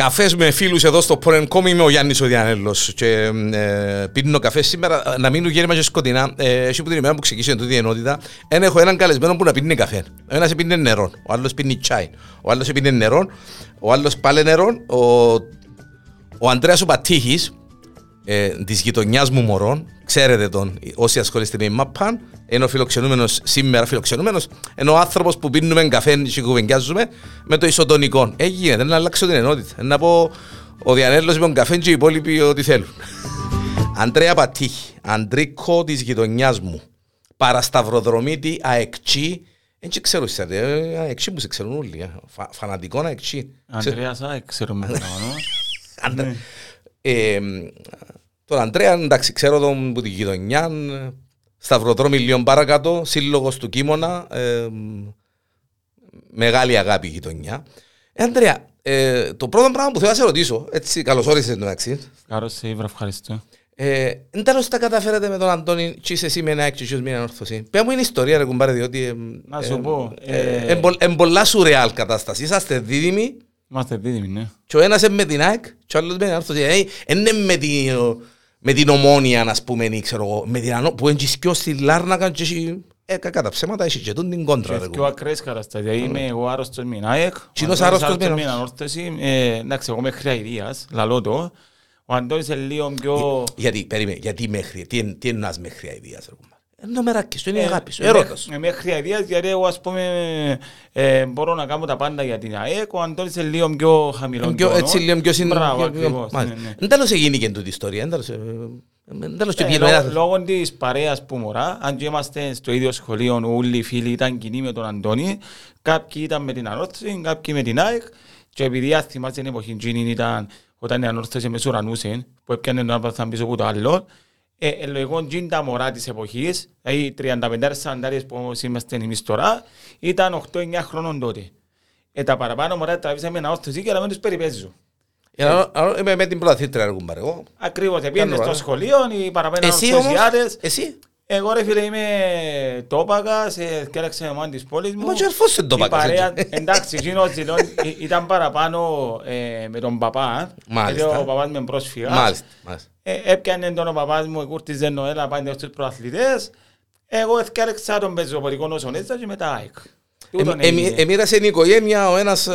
Καφές με φίλους εδώ στο Porn.com είμαι ο Γιάννης ο Διανέλος. Και ε, πίνω καφές σήμερα να μείνουν γέρμα και σκοτεινά. Ε, έχει που την ημέρα που ξεκίνησε τούτη η ενότητα, ένα έχω έναν καλεσμένο που να πίνει καφέ. Ο ένας πίνει νερό, ο άλλος πίνει τσάι, ο άλλος πίνει νερό, ο άλλος πάλι νερό. Ο, ο Αντρέα ο Πατήχης ε, της γειτονιάς μου μωρών, ξέρετε τον, όσοι ασχολείστε με ΜΑΠΑΝ, είναι ο φιλοξενούμενος σήμερα, φιλοξενούμενος, είναι ο άνθρωπος που πίνουμε καφέ και κουβεντιάζουμε με το ισοτονικό. Έγινε, να αλλάξω την ενότητα. Να πω ο Διανέλος με τον καφέ και οι υπόλοιποι ό,τι θέλουν. Αντρέα Πατήχη, Αντρίκο της γειτονιάς μου, παρασταυροδρομίτη αεκτσί, δεν ξέρω εσύ, αεκτσί που σε ξέρουν όλοι, ε. φανατικό αεκτσί. Αντρέας ΑΕΚ, ξέρουμε. Τον Αντρέα, εντάξει, ξέρω τον που τη γειτονιά, σταυροδρόμι λίγο παρακάτω, σύλλογος του Κίμωνα, ε, μεγάλη αγάπη γειτονιά. Ε, Αντρέα, ε, το πρώτο πράγμα που θέλω να σε ρωτήσω, έτσι καλώς όρισες εντάξει. Καλώς σε ήβρα, ευχαριστώ. Ε, εν τέλος τα καταφέρετε με τον Αντώνη και είσαι εσύ με ένα έξι και μια ορθωσή. Πες μου είναι ιστορία ρε κουμπάρε διότι... Ε, να σου πω. Εν πολλά σουρεάλ κατάσταση. Είσαστε δίδυμοι. Είμαστε δίδυμοι, ναι. Και ο ένας είναι με την ΑΕΚ και ο άλλος με την ορθωσή. Είναι με την με την ομόνια, να πούμε, ή ξέρω εγώ, με την ανώ, που είναι στη Λάρνακα και έχει, ε, κακά τα ψέματα, έχει και την κόντρα. Και πιο ακραίες καταστάσεις, δηλαδή είμαι εγώ άρρωστος με ΑΕΚ, ο άρρωστος με ανόρθωση, εντάξει, εγώ μέχρι αηδίας, λαλό το, ο Αντώνης είναι λίγο πιο... Γιατί, περίμενε, γιατί μέχρι, τι, τι εννοάς μέχρι αηδίας, ρε είναι μεράκις σου, είναι η αγάπη σου, ερώτας. Μέχρι αηδίας, γιατί εγώ ας πούμε ε, μπορώ να κάνω τα πάντα για την ΑΕΚ, ο Αντώνης είναι λίγο πιο χαμηλό. Έτσι λίγο πιο συν... Μπράβο, ακριβώς. Δεν ναι, τέλος έγινε και τούτη ιστορία, Λόγω της παρέας που μωρά, αν και είμαστε στο ίδιο σχολείο, όλοι οι φίλοι ήταν κοινοί με τον Αντώνη, κάποιοι ήταν με την Ανόρθωση, κάποιοι με την ΑΕΚ, και επειδή θυμάστε την εποχή ήταν όταν η Ανόρθωση μεσουρανούσε, που έπιανε τον άλλο πίσω από το άλλο, ε, λογικό τζιν τα μωρά της εποχής, δηλαδή 35 σαντάριες που όμως είμαστε εμείς τώρα, ήταν 8-9 χρόνων τότε. Ε, τα παραπάνω μωρά τραβήσαμε να όρθωση και να μην τους περιπέζουν. Είμαι με την πρωταθήτρια εγώ μπαρ Ακριβώς, πήγαινε στο σχολείο, οι παραπάνω ορθωσιάτες. Εσύ; Εγώ ρε φίλε είμαι τόπαγας, σκέλεξε με μόνη της πόλης μου. Μα και αρφός είναι τόπαγας. Εντάξει, εκείνος ήταν παραπάνω ε, με τον παπά. Μάλιστα. Ο παπάς με πρόσφυγας. Μάλιστα. Ε, έπιανε τον ο παπάς μου, κούρτιζε νοέλα, πάνε στους προαθλητές. Εγώ σκέλεξα τον πεζοπορικό νοσονέτσα και μετά ΑΕΚ. Εμείρασε η οικογένεια ο ένας...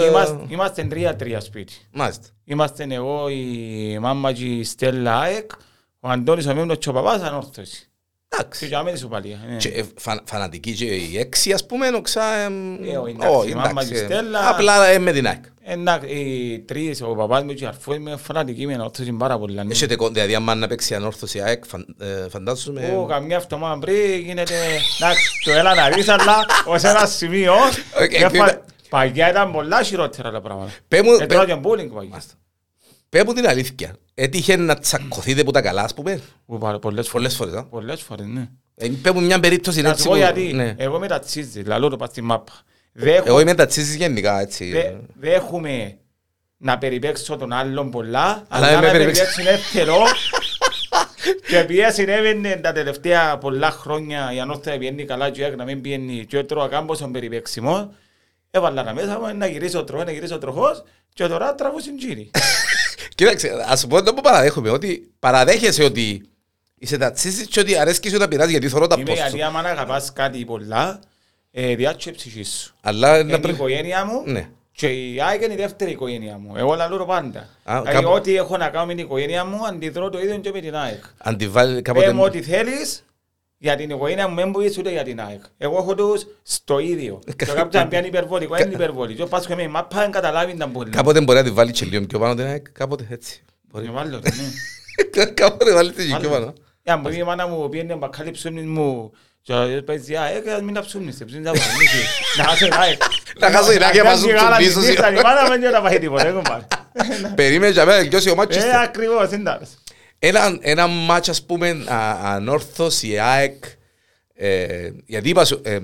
Είμαστε τρία-τρία σπίτι. Μάλιστα. Είμαστε εγώ, η μάμα και η Στέλλα ΑΕΚ, ο Αντώνης ο Μίμνος και ο παπάς ανόρθωση. Εντάξει. Και αμέσως παλιά. Φανατική και η έξι ας πούμε, οξά... Όχι, εντάξει. Απλά με την ΑΕΚ. Εντάξει, οι τρεις, ο παπάς μου και η αρφού είμαι φανατική με ανόρθωση πάρα πολύ. Έχετε δηλαδή άμα να παίξει ανόρθωση ΑΕΚ, φαντάζομαι... Ω, καμιά αυτομά πριν γίνεται... Εντάξει, το έλα να ρίξ, αλλά ως ένα σημείο... Παγιά ήταν πολλά χειρότερα τα πράγματα. Έτρωγε μπούλινγκ παγιά. Πέ μου την αλήθεια. Έτυχε να τσακωθείτε που τα καλά, ας πούμε. Πολλές φορές. Πολλές φορές, ναι. Ε, πέ μου μια περίπτωση να έτσι. γιατί. Ναι. Εγώ με τα τσίζι, λαλό το πας στη μάπα. Εγώ είμαι τα τσίζι γενικά, έτσι. Δεν έχουμε να περιπέξω τον άλλον πολλά, αλλά να περιπέξουν εύκαιρο. Και επειδή συνέβαινε τα τελευταία πολλά χρόνια η ανώθεια πιένει καλά και να μην πιένει και έτρωα κάμποσον περιπέξιμο, έβαλα να μέσα μου να γυρίσω τροχό, να γυρίσω τροχός και τώρα τραβούσουν τζίρι. Κοίταξε, ας πω το που παραδέχομαι, ότι παραδέχεσαι ότι είσαι τατσίσεις και ότι αρέσκεις σου να πειράζει γιατί θέλω τα πώς σου. Είμαι γιατί άμα να αγαπάς κάτι πολλά, ε, διάτσε ψυχής σου. Αλλά είναι η οικογένεια μου ναι. και η ΑΕΚ είναι η δεύτερη οικογένεια μου. Εγώ λαλούρω πάντα. Δηλαδή ό,τι έχω να κάνω με την οικογένεια μου, αντιδρώ το ίδιο και με την ΑΕΚ. Αντιβάλλει κάποτε... Πέμω ό,τι θέλεις, για την οικογένεια μου δεν μπορείς ούτε για την ΑΕΚ. Εγώ έχω τους στο ίδιο. Και κάποιος αν πιάνει υπερβολικό, είναι υπερβολικό. Και πας και με μάπα δεν καταλάβει τα πολύ. Κάποτε μπορεί να τη βάλει και λίγο πιο πάνω την ΑΕΚ, κάποτε έτσι. Μπορεί. Βάλω, ναι. Κάποτε βάλει τη πιο πάνω. Αν μπορεί η μάνα μου πιένει να μπακάλι ψώνεις μου και παίζει ΑΕΚ, ας μην τα ψώνεις, ψώνεις τα Να χάσω η ΑΕΚ. Να χάσω η ΑΕΚ και πας πίσω. Η μάνα με δεν τα πάει τίποτα. Περίμενε για μένα, κοιώσει ο μάτσος. Ε, ακριβώς, εντάξει. Ένα, ένα μάτς ας πούμε ανόρθος η ΑΕΚ ε, γιατί είπα σου ε,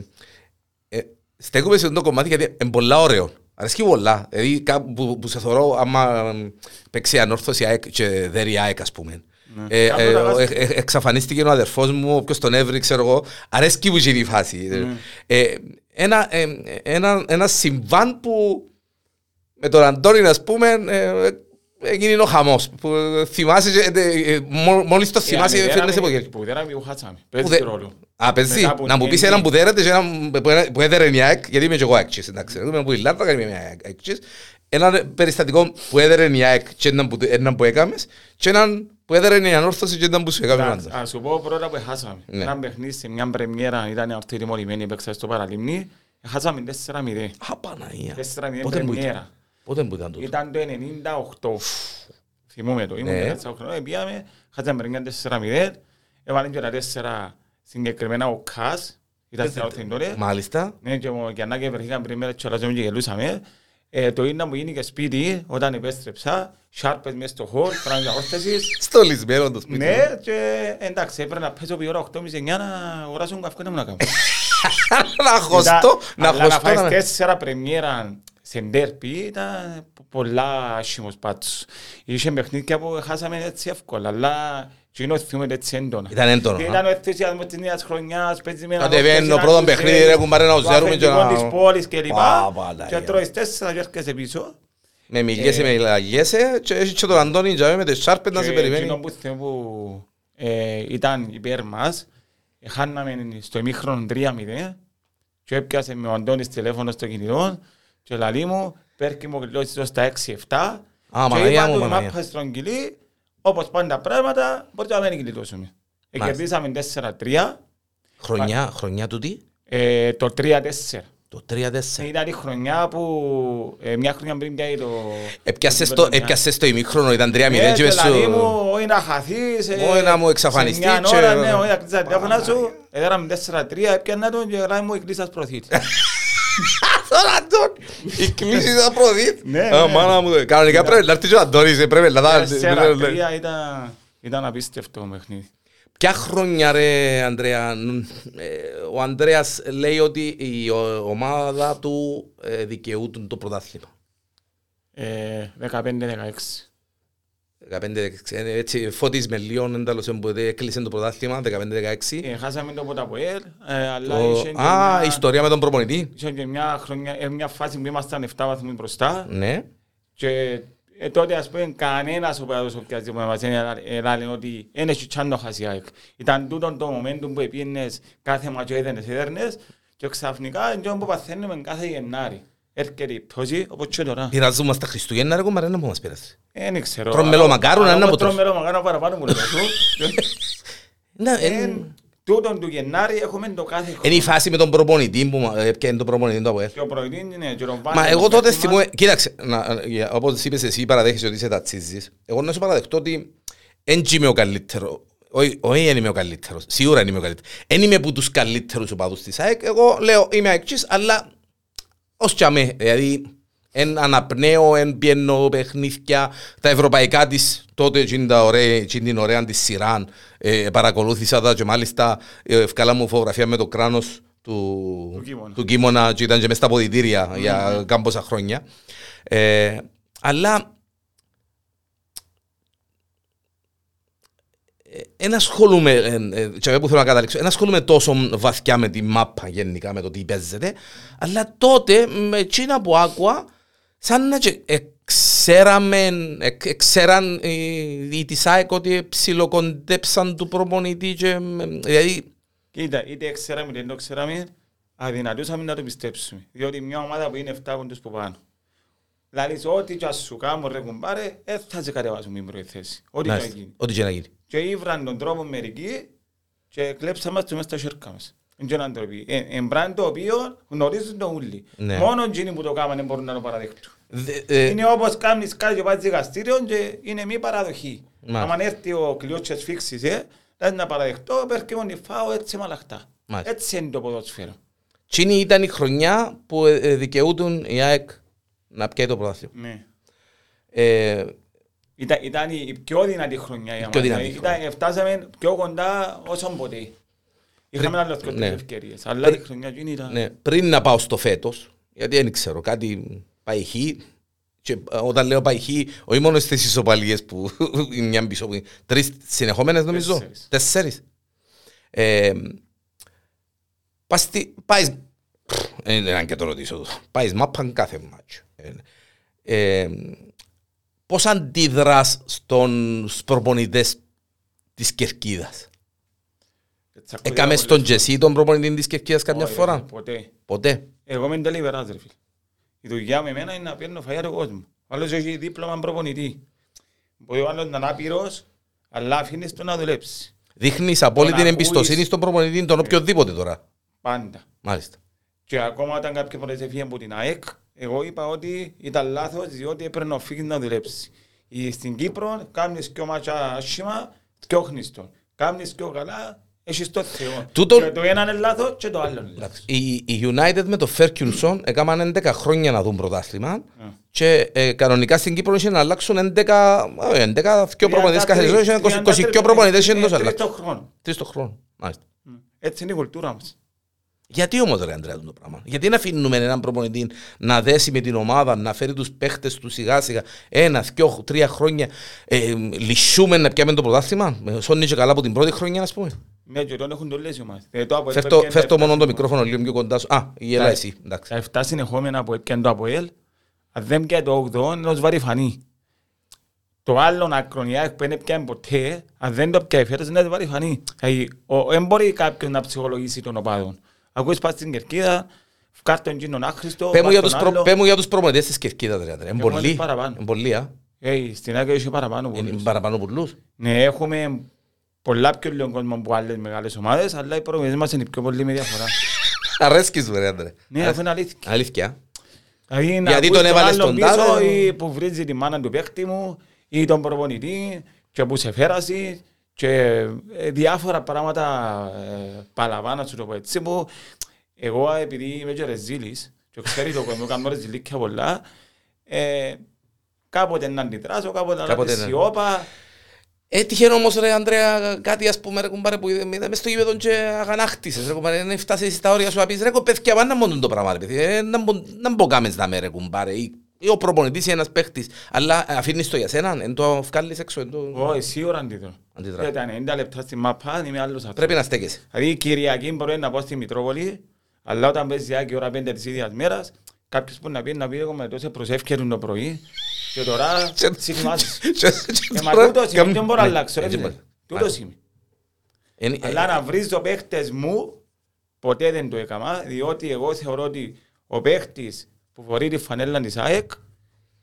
ε, στέκομαι σε αυτό το κομμάτι γιατί είναι πολλά ωραίο αρέσκει πολλά δηλαδή κάπου που, που σε θωρώ άμα παίξει ανόρθος η ΑΕΚ και δεν η ΑΕΚ ας πούμε ναι. ε, ε, ε, ε, εξαφανίστηκε ο αδερφός μου, όποιος τον έβρι, ξέρω εγώ. Αρέσκει που γίνει η φάση. Ναι. Ε, ένα, ένα, ένα συμβάν που με τον Αντώνη, ας πούμε, έγινε ο χαμός. Που θυμάσαι, και, ε, ε, μο- μόλις το θυμάσαι Ε, φέρνες αμυδέρα εποχές. με- Που δέρα μου χάσαμε. Που Παίζει δε- ρόλο. Α, παίζει. Μετά που Να μου πεις γίνει- έναν που δέρεται και έναν που έδε- που έδερε η ΑΕΚ, γιατί είμαι και εγώ ΑΕΚЧΙΣ, εντάξει. Εγώ είμαι που η Λάρτα και είμαι μια ΑΕΚЧΙΣ. Έναν περιστατικό που έδερε η ΑΕΚ και έναν που, έναν που έκαμες και έναν που έδερε η ανόρθωση και έναν που σου έκαμε Εντάξει, πάντα. Ας σου πω πρώτα που χάσαμε. Ναι. Ένα παιχνίδι σε μια πρεμιέρα ήταν αυτή η τιμωρημένη παίξα στο παραλίμνη. Χάσαμε 4-0. Α, Παναγία. 4-0 Πότε που ήταν; πρεμιέρα. Πότε που ήταν τούτο. Ήταν το 98. Θυμούμαι το. Ήμουν Ναι. 18 χρονών. Πήγαμε, χάσαμε πρεμιέρα 4-0. Έβαλε και τα 4 συγκεκριμένα ο Κας. Ήταν στην όρθιν τότε. Μάλιστα. Ναι, και ο Γιαννάκη βρεθήκαμε πριν μέρα και ολαζόμουν και γελούσαμε. Ε, το ίδιο μου γίνει και σπίτι όταν επέστρεψα. Σάρπες μες στο χώρο, πράγμα για όρθεσης. Στολισμένο το σπίτι. Ναι, και εντάξει, έπρεπε να παίζω ពី ώρα 8.30-9 να αγοράσω μου καφέ να μου να κάνω. Να χωστώ, να Αλλά να χωστώ. φάεις να- τέσσερα πρεμιέρα σε ντέρπι ήταν πολλά άσχημος πάτσος. Είχε παιχνίδια που χάσαμε έτσι εύκολα, αλλά και είναι ο θυμούμε έτσι έντονα. Ήταν έντονο, Και α. Ήταν ο ενθουσιασμός της νέας χρονιάς, παίζει με έναν Κατεβαίνει το όρθιο, πρώτο έναν παιχνίδι, τους ρε, ξέρεις, κουμπάρε, να το ουζέρουμε και αφεντικό να- της πόλης και λοιπά. Πα, Παναγία. Και τρώεις τέσσερα και έρχεσαι πίσω. Με μιλιέσαι, με λαγιέσαι και έχει και τον Αντώνη και με τις σάρπες να σε Και περιμένει. εκείνο που θυμώ που ε, ήταν υπέρ μας, ε, χάναμε στο ημίχρονο 3-0 και έπιασε με ο Αντώνης τηλέφωνο στο κινητό και λέει μου, πέρκει μου γλώσσες στα 6-7 Α, και Παναγία είπα μου, του Παναγία. μάπα στρογγυλή, όπως πάντα πράγματα, μπορεί να μην γλιτώσουμε. Ε, Μάλιστα. Κερδίσαμε 4-3, Χρονιά, χρονιά τούτη, ε, το 3-4. το 3-4. Ήταν η χρονιά που ε, μια χρονιά πριν πιάει το... Έπιασες το το, πρωτάθλημα. έπιασες το ημίχρονο, ήταν 3-0 Ε, και και μες λαλεί σου... μου, όχι να χαθείς, ε, Όχι να μου εξαφανιστείς Σε μια και- ώρα, ναι, όχι να κλείσεις τα τηλέφωνα σου, έδεραμε 4-3, έπιανα τον και λέει μου εκλείσας προθήτη. Τώρα τον, η κλίση θα προδεί. Ναι, Α, ναι. μάνα μου, κανονικά πρέπει να έρθει και ο Αντώνης, ε, πρέπει να τα... 4-3 ήταν- ήταν απίστευτο παιχνίδι. Ποια χρόνια ρε Ανδρέα, νου, ε, ο Ανδρέας λέει ότι η ο- ομάδα του ε, δικαιούται το πρωτάθλημα; Ε, 15-16. 15, ε, έτσι φώτης με λίγο εντάλλως εμποτε έκλεισε το πρωτάθλημα 15-16. Ε, Χάσαμε το ποτά από ελ, ε, αλλά Το- είχε και Α, μια- ιστορία με τον προπονητή. είχε και μια χρονιά, ε, μια φάση που ήμασταν 7 βαθμούς μπροστά Ναι. και ε, τότε ας πούμε κανένας ο παδός οποιασδήποτε μας έλεγε ότι δεν έχει τσάν το χάσει η ΑΕΚ. Ήταν τούτο το momentum που πήγαινες κάθε ματσό έδαινες, έδερνες και ξαφνικά είναι που παθαίνουμε κάθε Γενάρη. Έρχεται η πτώση όπως και τώρα. Πειραζούμε στα Χριστουγέννα ρε κομμάρα, να που μας πειράζει. Ε, Δεν ξέρω. Τρώμε μελομακάρον, Αλλά ένα όπως από τους. τρώμε μελομακάρον παραπάνω μου λέω σου. Ναι, Ε, εν- Τούτον του Γενάρη έχουμε το κάθε Είναι η χρόνο. φάση με τον προπονητή που μα- έπιανε τον προπονητή του ΑΠΟΕΛ. Και ο προηγητής είναι και ο Βάνης, Μα εγώ ο τότε παίκτης μας. θυμούμαι, κοίταξε, να- για- όπως είπες εσύ παραδέχεσαι ότι είσαι τατσίζης. Εγώ να σου παραδεχτώ ότι δεν είμαι ο καλύτερο. Όχι, όχι δεν είμαι ο καλύτερος. Σίγουρα δεν είμαι ο καλύτερος. Δεν είμαι από τους καλύτερους οπαδούς της ΑΕΚ. Εγώ λέω είμαι αεξής, αλλά ως και αμέ. Δηλαδή, εν αναπνέω, εν πιένω παιχνίδια, τα ευρωπαϊκά της τότε εκείνη τα ωραία, εκείνη την ωραία της σειρά ε, παρακολούθησα τα και μάλιστα ε, ευκάλα μου φωτογραφία με το κράνος του, Του Κίμωνα. του Κίμωνα και ήταν και μες στα ποδητήρια για κάμποσα χρόνια. Ε, αλλά δεν ασχολούμαι, ε, ε, και εγώ που θέλω να καταλήξω, δεν ασχολούμαι τόσο βαθιά με τη μάπα γενικά, με το τι παίζεται, αλλά τότε με εκείνα που άκουα, σαν να και ξέραμε, εκ- ε, ξέραν οι, οι της ΑΕΚ ότι ψιλοκοντέψαν του προπονητή και, ε, δηλαδή, Κοίτα, είτε ξέραμε είτε δεν το ξέραμε, αδυνατούσαμε να το πιστέψουμε. Διότι μια ομάδα που είναι 7 πόντους που πάνω. Δηλαδή, ό,τι και ας σου κάνουν ρε κουμπάρε, δεν θα σε κατεβάσουν την πρώτη θέση. Ό,τι και να μάλιστα, γίνει. Ό,τι και να γίνει. Και ήβραν τον τρόπο μερικοί και κλέψαν μας το μέσα στα σέρκα μας. Είναι έναν τρόπο. Ε, Εν πράγμα το οποίο γνωρίζουν το ούλοι. Ναι. Μόνο εκείνοι που το κάνανε μπορούν να το παραδεχτούν. Δε- ε, Είναι όπως κάνεις κάτι και πάει δικαστήριο και είναι μη παραδοχή. Μάλιστα. Αν έρθει ο κλειός και σφίξεις, ε, δηλαδή να παραδεχτώ, πέρκει μόνο φάω έτσι μαλαχτά. Μάλιστα. Έτσι είναι το ποδόσφαιρο. Εκείνη ήταν η χρονιά που ε, ε, δικαιούτουν η ΑΕΚ να πιάει το πρωτάθλημα. Ναι. Ε, Ήταν, ήταν η πιο δυνατή χρονιά για πιο μας. δυνατή Ήταν, φτάσαμε πιο κοντά όσον ποτέ. Είχαμε άλλες δύο ναι. ευκαιρίες. Αλλά η χρονιά εκείνη ήταν... ναι, πριν να πάω στο φέτος, γιατί δεν ξέρω, κάτι πάει χ, και ε, όταν λέω πάει χ, όχι μόνο στις ισοπαλίες που είναι μια πίσω, που είναι τρεις συνεχόμενες νομίζω, Τέσσερις. τέσσερις. Ε, πας στη- πάεις, δεν είναι και το ρωτήσω, πάεις μάπαν κάθε μάτσο. Ε, ε, πώς αντιδράς στον, στους προπονητές της Κερκίδας; Έτσι ακούω Έκαμε πολλές στον φορές. Τζεσί τον προπονητή της Κερκίδας καμιά Όχι, ρε, φορά. Ποτέ. Ποτέ. Εγώ είμαι τελειβεράς ρε φίλε. Η δουλειά με εμένα είναι να παίρνω φαγιά τον κόσμο. Ο άλλος έχει δίπλωμα προπονητή. Μπορεί ο άλλος να είναι άπειρος, αλλά αφήνεις τον να δουλέψει. Δείχνεις απόλυτη ακούεις- εμπιστοσύνη στον προπονητή τον οποιοδήποτε τώρα. Πάντα. Μάλιστα. Και ακόμα όταν κάποιοι φορές έφυγε από την ΑΕΚ, εγώ είπα ότι ήταν λάθος διότι έπρεπε να φύγει να δουλέψει. Ή Στην Κύπρο κάνεις και μάτσα άσχημα, διώχνεις τον. Κάνεις και καλά, έχεις το Θεό. Τούτο- Και το ένα είναι λάθος και το άλλο είναι λάθος. Η, η United με το Ferguson έκαναν 11 χρόνια να δουν πρωτάθλημα Ε. και ε, κανονικά στην Κύπρο είχε να αλλάξουν 11, ε, 11 δύο προπονητές κάθε σεζόν, είχε 20 22 προπονητές είχε να τους Τρεις αλλάξουν. το χρόνο. Τρεις το χρόνο. Μάλιστα. Έτσι είναι η κουλτούρα μας. Γιατί όμως ρε Αντρέα το πράγμα; Γιατί να αφήνουμε έναν προπονητή να δέσει με την ομάδα, να φέρει τους παίχτες του σιγά σιγά ένα, δυο, τρία χρόνια ε, λυσούμε να πιάμε το πρωτάθλημα; Με Σώνει και καλά από την πρώτη χρονιά ας πούμε. Μια και τον έχουν το λες οι ομάδες. Ε, το ΑΠΟΕΛ Φέρ' το- έπαιρνε Φέρ' το τα μόνο το εφτά μικρόφωνο λίγο πιο κοντά σου. Α, γελά Τα- εσύ. Εντάξει. Τα 7 συνεχόμενα που έπιανε το ΑΠΟΕΛ, αν δεν πιάνε το 8ο, είναι ως βαρυφανή. Το άλλο ακρονιά που δεν πιάνε ποτέ, αν δεν το πιάνε φέτος, είναι βαρυφανή. Δηλαδή, ο- Δεν μπορεί κάποιος να ψυχολογήσει τον οπάδον. Ακούεις πας στην Κερκίδα, βγάλ' τον εκείνον άχρηστο, Πέ μου πας για τον τους προ- άλλο. πέ μου για τους προπονητές της Κερκίδας ρε Αντρέα. Είναι Έχουμε πολλοί. παραπάνω. Είναι πολλοί, α. Ε, Στην άκρη έχει παραπάνω Είναι πολλούς. παραπάνω πολλούς. Ναι, έχουμε πολλά πιο λίγο κόσμο από άλλες μεγάλες ομάδες, αλλά οι προπονητές μας είναι πιο πολλοί με διαφορά. Αρέσκεις μου ρε Αντρέα. Ναι, αφού είναι αλήθεια. Αλήθεια. Δηλαδή να Γιατί ακούεις τον έβαλες άλλον τον πίσω τάδε. ή που βρίζει τη μάνα του παίχτη μου ή τον προπονητή και που σε φέρασες και ε, διάφορα πράγματα ε, παλαβάνα σου το πω έτσι. Που εγώ επειδή είμαι και ρεζίλης και ξέρει το κόσμο κάνω ρεζιλίκια πολλά ε, κάποτε να αντιδράσω, κάποτε να Κάποτε αντιδράσω να- σιώπα Έτυχε όμως ρε Αντρέα κάτι ας πούμε ρε κουμπάρε που είδε είδε μες στο γήπεδο και αγανάκτησες ρε κουμπάρε. Να φτάσεις στα όρια σου να πεις ρε κοπέθηκια πάνε να μόνο το πράγμα ρε παιδί. Ε, να μπο- να μπω κάμες να με ρε κουμπάρε ή ή ο προπονητής ή ένας παίχτης αλλά αφήνεις το για σένα εν το βγάλεις έξω εν το... όχι σίγουρα αντιδρώ Αντιδρά. ήταν 90 λεπτά στη μαπά είμαι άλλος άνθρωπος Πρέπει να στέκεσαι. Δηλαδή Κυριακή μπορεί να πάω στη Μητρόπολη, αλλά όταν παίζει άκη ώρα πέντε της ίδιας μέρας, κάποιος που να πει να πει εγώ με τόσο προσεύχερουν το πρωί και τώρα Και- συχνάζεις. Και- και Ε, μα τώρα τούτος είμαι, κάμ- δεν μπορώ να Ναι, αλλάξω. ρε έτσι φίλε. μπορεί. Τούτος είμαι. Είναι- Αλλά να βρίζω παίχτες μου, ποτέ δεν το έκανα, διότι εγώ θεωρώ ότι ο παίχτης που φορεί τη φανέλα της ΑΕΚ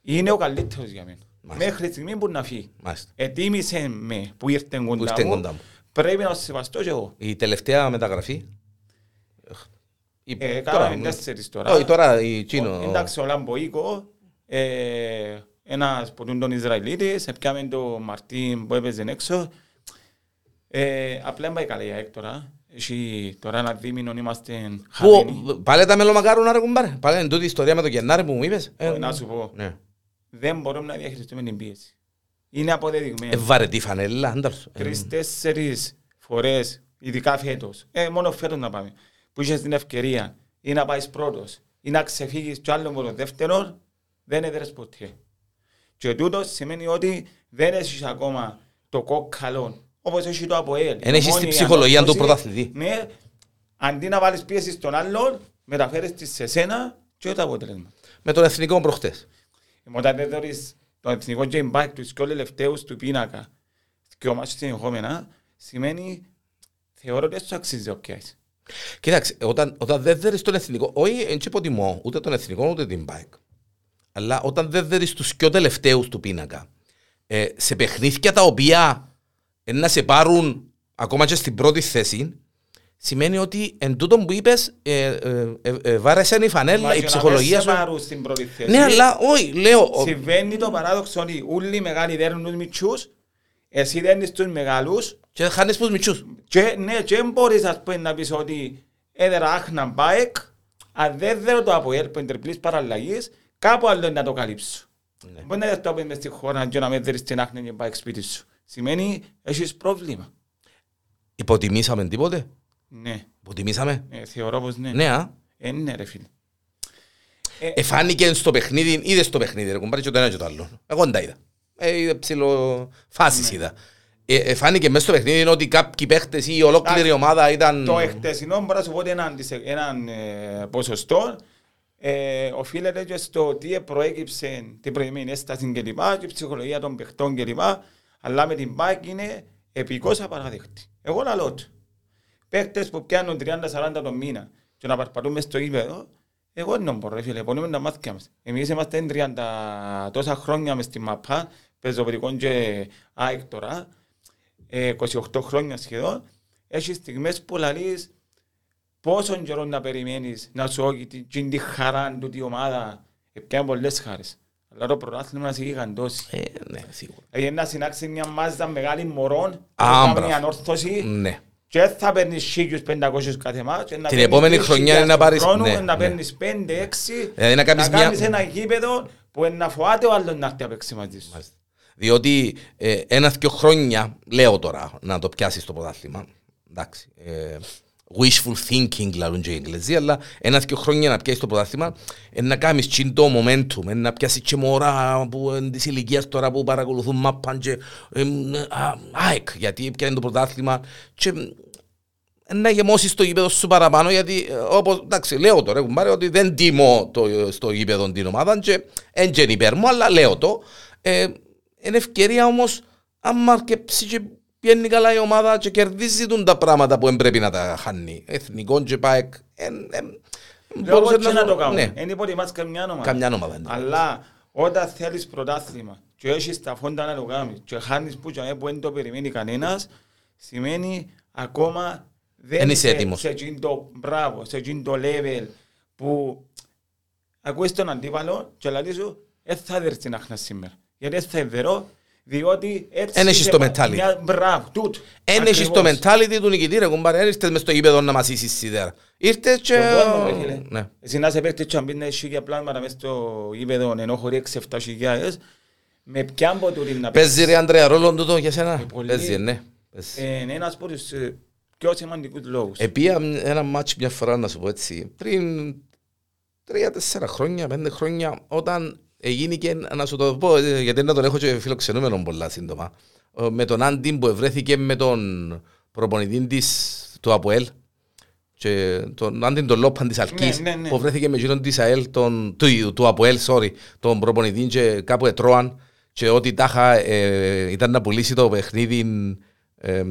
είναι ο καλύτερος για μένα. Μάλιστα. Μέχρι τη στιγμή που να φύγει. Μάλιστα. Ετίμησε με που ήρθε κοντά ήρθε μου, κοντά μου. πρέπει να το σεβαστώ και εγώ. Η τελευταία μεταγραφή; Η- Ε, τώρα, κάναμε ναι. τέσσερις τώρα. Όχι, τώρα η Τσίνο. Ο- Εντάξει, ο Λαμποίκο, ε, ένας που τον Ισραηλίτης, έπιαμε τον Μαρτίν που έπαιζε έξω. Ε, απλά δεν πάει καλά η ΑΕΚ τώρα. Έχει τώρα ένα δίμηνο είμαστε χαμένοι. Πού, πάλι τα μελομακάρονα ρε κουμπάρε. Πάλι είναι τούτη η ιστορία με το Γενάρη που μου είπες. Ε, Όχι, Να σου πω, Ναι. δεν μπορούμε να διαχειριστούμε την πίεση. Είναι αποδεδειγμένο. Ε, βαρετή φανέλα, άνταλος. Ε, Τρεις-τέσσερις φορές, ειδικά φέτος, ε, μόνο φέτος να πάμε, που είχες την ευκαιρία ή να πάεις πρώτος ή να ξεφύγεις κι άλλο με το δεύτερο, δεν έδερες ποτέ. Και τούτο σημαίνει ότι δεν έχεις ακόμα το κόκκαλο όπως έχει το ΑΠΟΕΛ. Εν έχεις Μόνη την ψυχολογία του ανόρθωση, πρωταθλητή. Ναι, αντί να βάλεις πίεση στον άλλον, μεταφέρεις τη σε σένα και το αποτέλεσμα. Με τον εθνικό προχτές. Όταν δεν δωρείς το εθνικό game back τους και όλους τελευταίους του πίνακα και ο μάτσος συνεχόμενα, σημαίνει θεωρώ ότι έτσι αξίζει ο πιάσεις. Κοίταξε, όταν, όταν δεν δέρεις τον εθνικό, όχι δεν υποτιμώ ούτε τον εθνικό ούτε την bike. Αλλά όταν δεν δέρεις τους πιο τελευταίους του πίνακα, ε, σε παιχνίδια τα οποία ε, να σε πάρουν ακόμα και στην πρώτη θέση, σημαίνει ότι εν τούτο που είπες, ε, ε, ε, ε, βάρεσαν η φανέλα, η ψυχολογία σου. πάρουν στην πρώτη θέση. Ναι, αλλά όχι, λέω. ο- Συμβαίνει το παράδοξο ότι όλοι οι μεγάλοι δέρνουν τους μητσούς, εσύ δέρνεις τους μεγάλους Και χάνεις τους μητσούς. και ναι, και δεν μπορείς ας πούμε να πεις ότι έδερα άχνα μπάεκ, αν δεν δέρω το ΑΠΟΕΛ που είναι τριπλής παραλλαγής, κάπου άλλο να το καλύψω. Ναι. Μπορεί να δεις το μες στη χώρα και να με δέρεις την άχνα και πάει σπίτι σου. Σημαίνει έχεις πρόβλημα. Υποτιμήσαμε τίποτε; Ναι, Υποτιμήσαμε; ε, θεωρώ πως ναι. Ναι, α. Ε, ναι ρε φίλε. Εφάνηκε στο παιχνίδι, είδες στο παιχνίδι, ρε κουμπάρε και το ένα και το άλλο. Εγώ δεν τα είδα. Ε, είδα ψηλό φάσεις είδα. Ε, εφάνηκε μέσα στο παιχνίδι ότι κάποιοι παίχτες ή η ολόκληρη ομάδα ήταν... Το εχτεσινό μπορώ να σου πω ότι έναν, τις- έναν ε, ποσοστό ε, οφείλεται και στο τι προέκυψε την προηγούμενη έσταση και λοιπά και η ψυχολογία των παιχτών και λοιπά αλλά με την ΠΑΚ είναι επικώς απαραδεκτή. Εγώ λαλώ του. Παίχτες που πιάνουν 30-40 το μήνα και να παρπατούμε στο ύπεδο εγώ δεν μπορώ ρε φίλε, πονούμε τα μάτια μας. Εμείς είμαστε 30 τόσα χρόνια μες στη ΜΑΠΑ, πεζοπρικών και ΑΕΚ τώρα, 28 χρόνια σχεδόν, έχεις στιγμές που λαλείς πόσο καιρό να περιμένεις να σου όχι την τη χαρά του τη ομάδα, επιάνε πολλές χάρες. Αλλά το πρωτάθλημα να σε γιγαντώσει. Ε, ναι, σίγουρα. Ε, να συνάξει μια μάζα μεγάλη μωρών, Α, να μπράβο. μια ανόρθωση Ναι. και θα παίρνεις 1500 κάθε μάτς. και να Την παίρνεις επόμενη 2.000 χρονιά είναι να του πάρεις- χρόνου, ναι, Να ναι. παίρνεις 5-6, Δηλαδή να κάνεις μια- κάνεις ένα γήπεδο που είναι να φοβάται ο άλλος να έρθει να παίξει μαζί σου. Μάλιστα. Διότι ε, ένα-δυο χρόνια, λέω τώρα, να το πιάσεις το πρωτάθλημα. Εντάξει. Ε, wishful thinking λαλούν και οι Εγγλέζοι, αλλά ένα-δυο χρόνια να πιάσεις το πρωτάθλημα, ε, να κάνεις τσιν το momentum, ε, να πιάσεις και μωρά που ε, της ηλικίας τώρα που παρακολουθούν μάπαν και ε, α, ΑΕΚ, γιατί πιάνει το πρωτάθλημα και ε, να γεμώσεις το γήπεδο σου παραπάνω γιατί ε, όπως, εντάξει λέω τώρα κουμπάρε ότι δεν τιμώ το, ε, στο γήπεδο την ομάδα και δεν είναι υπέρ μου αλλά λέω το. Ε, είναι ευκαιρία όμως αν αρκεψεί και πιένει καλά η ομάδα και κερδίζει τον τα πράγματα που δεν πρέπει να τα χάνει εθνικό και πάεκ εν- εν- Λέω μπορούσε εγώ και να το κάνω. ναι, Δεν υποτιμάς καμιά ομάδα. καμιά ομάδα ναι. Αλλά όταν θέλεις πρωτάθλημα και έχεις τα φόντα να το κάνεις και χάνεις που, και που δεν το περιμένει κανένας, σημαίνει ακόμα δεν Εν είσαι έτοιμος. σε εκείνο το μπράβο, σε εκείνο το level που ακούεις τον αντίπαλο και λέει σου δεν θα δέρεις την άχνα σήμερα. Γιατί δεν θα ευερώ, διότι έτσι Εν έχεις είσαι το πα- mentality. μια- Μπράβο, τούτο. Εν έχεις το Ακριβώς. mentality του νικητή ρε κουμπάρε, δεν ήρθες μες στο γήπεδο να μας είσαι σίδερα. Ήρθες και... Στον κόσμο, ρε φίλε. Ναι. Εσύ να σε παίρνεις και αν πίνεις χίλια πλάσματα μες στο γήπεδο ενώ χωρεί 6-7 χιλιάδες με ποια μπορεί να Παίζει ρε Ανδρέα ρόλο τούτο για σένα; Ε, πολύ. Παίζει, ναι. Παίζει. Ε, Είναι ένας από τους ε, πιο σημαντικούς λόγους. Επία ένα μάτσο μια φορά, να σου πω έτσι, πριν τρία-τέσσερα χρόνια, πέντε χρόνια, όταν έγινε και, να σου το πω, ε, γιατί να τον έχω και φιλοξενούμενο πολλά σύντομα, ε, με τον Άντι που ευρέθηκε με τον προπονητή της, του ΑΠΟΕΛ, και τον Άντι τον Λόπαν της Αλκής, Ναι, ναι, ναι. που βρέθηκε με εκείνον της ΑΕΛ, τον, του, του ΑΠΟΕΛ, sorry, τον προπονητή και κάπου ετρώαν και ό,τι τάχα ε, ήταν να πουλήσει το παιχνίδι ε,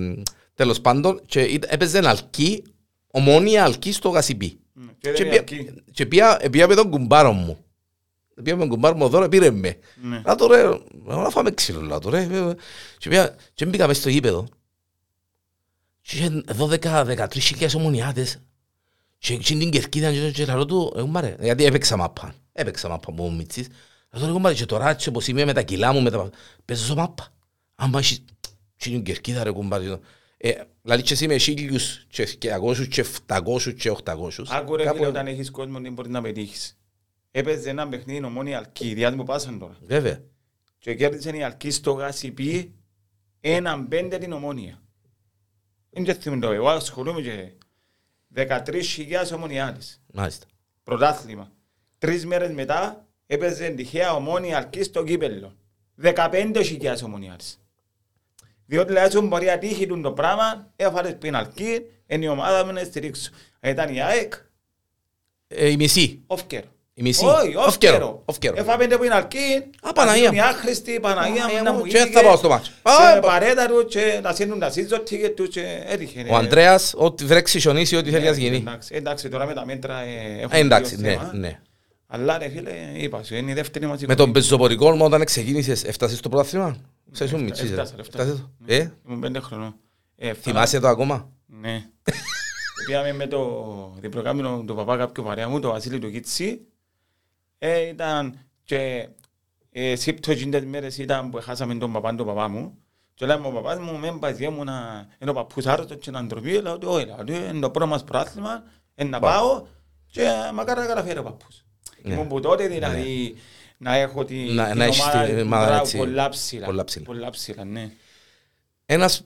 τέλος πάντων και ήταν- έπαιζε αλκή, ομόνια αλκή στο γασιπί. Mm, και Και δεν πια- είναι αρκεί. Και πια πια με τον κουμπάρο μου. Πια με τον κουμπάρο μου εδώ, πήρε με. Ναι. Να το ρε, να φάμε ξύλο, να το ρε. Και πια, και μπήκα μες στο γήπεδο. Και είχε 12-13 χιλιάδες ομονιάτες. Και εκείνη την κερκίδα και και λαλό του, εγώ μάρε, γιατί έπαιξα μάπα. Έπαιξα μάπα μου ο Μιτσής. Λαλό του, εγώ μάρε, και τώρα έτσι όπως είμαι με τα κιλά μου, με τα... παίζω μάπα. Άμα έχεις εκείνη την κερκίδα ρε κουμπάρε. Ε, Δηλαδή και εσύ με χίλιους και 200 και 700 και 800. Άκου ρε Κάπου- φίλε όταν έχεις κόσμο δεν μπορείς να πετύχεις. Έπαιζε ένα παιχνίδι ομόνια Αλκή, διάτι που πάσαν τώρα. Βέβαια. Και κέρδισε η Αλκή στο γάσιπι έναν πέντε την ομόνια. Δεν και θυμούν το, εγώ ασχολούμαι και 13.000 ομονιάτες. Μάλιστα. Πρωτάθλημα. Τρεις μέρες μετά έπαιζε τυχαία ομόνια Αλκή στο κύπελλο. 15.000 ομονιάτες. Διότι λέει σου μπορεί να τύχει του το πράγμα, έφαρες πριν Αλκή, είναι η ομάδα μου να στηρίξω. Αν Ήταν η ΑΕΚ, Ε, η μισή. όφκερο. Η μισή. Όχι, Off-καιρο. όφκερο. Off-καιρο. Έφαμε που είναι Αλκή, Α, Παναγία μου. Μια άχρηστη Παναγία μου να μου Και θα πάω στο μάτσο. Α, Και ε, παρέτα του και να σύνουν τα σύζω τίγε του και έτυχε. Ο Ανδρέας, ό,τι βρέξει χιονίσει, ό,τι θέλει να γίνει. Εντάξει, εντάξει, τώρα με τα μέτρα ε, έχουμε Ε, Εντάξει, λίγο ναι, θέμα. ναι. Αλλά ρε φίλε, είπα σου, είναι η δεύτερη μας Με εικόνα. τον πεζοπορικό μου όταν ξεκίνησες, έφτασες στο πρωτάθλημα; Σε σου μητσίζε. Έφτασα, έφτασα. Έφτασες. Ε, Ήμουν πέντε χρονών. Ε, θυμάσαι το ακόμα; Ναι. Πήγαμε με το διπροκάμινο του παπά κάποιου παρέα μου, το Βασίλη του Κίτσι. Ε, ήταν και ε, σύπτω εκείνες μέρες ήταν που χάσαμε τον παπά του παπά μου. Και λέμε ο παπάς μου, μεν παζιέ μου να είναι ο παππούς άρρωστος και να ντροπεί. Λέω ότι όχι, λέω ότι είναι το πρώτο μας πρόθλημα, είναι να πάω και μακάρι να καταφέρει ο παππούς. Ναι. Ήμουν που τότε δηλαδή να έχω τη, Να- την να έχεις ομάδα, την ομάδα μπράβο, έτσι, πολλά ψηλά. πολλά ψηλά. Πολλά ψηλά, ναι. Ένας,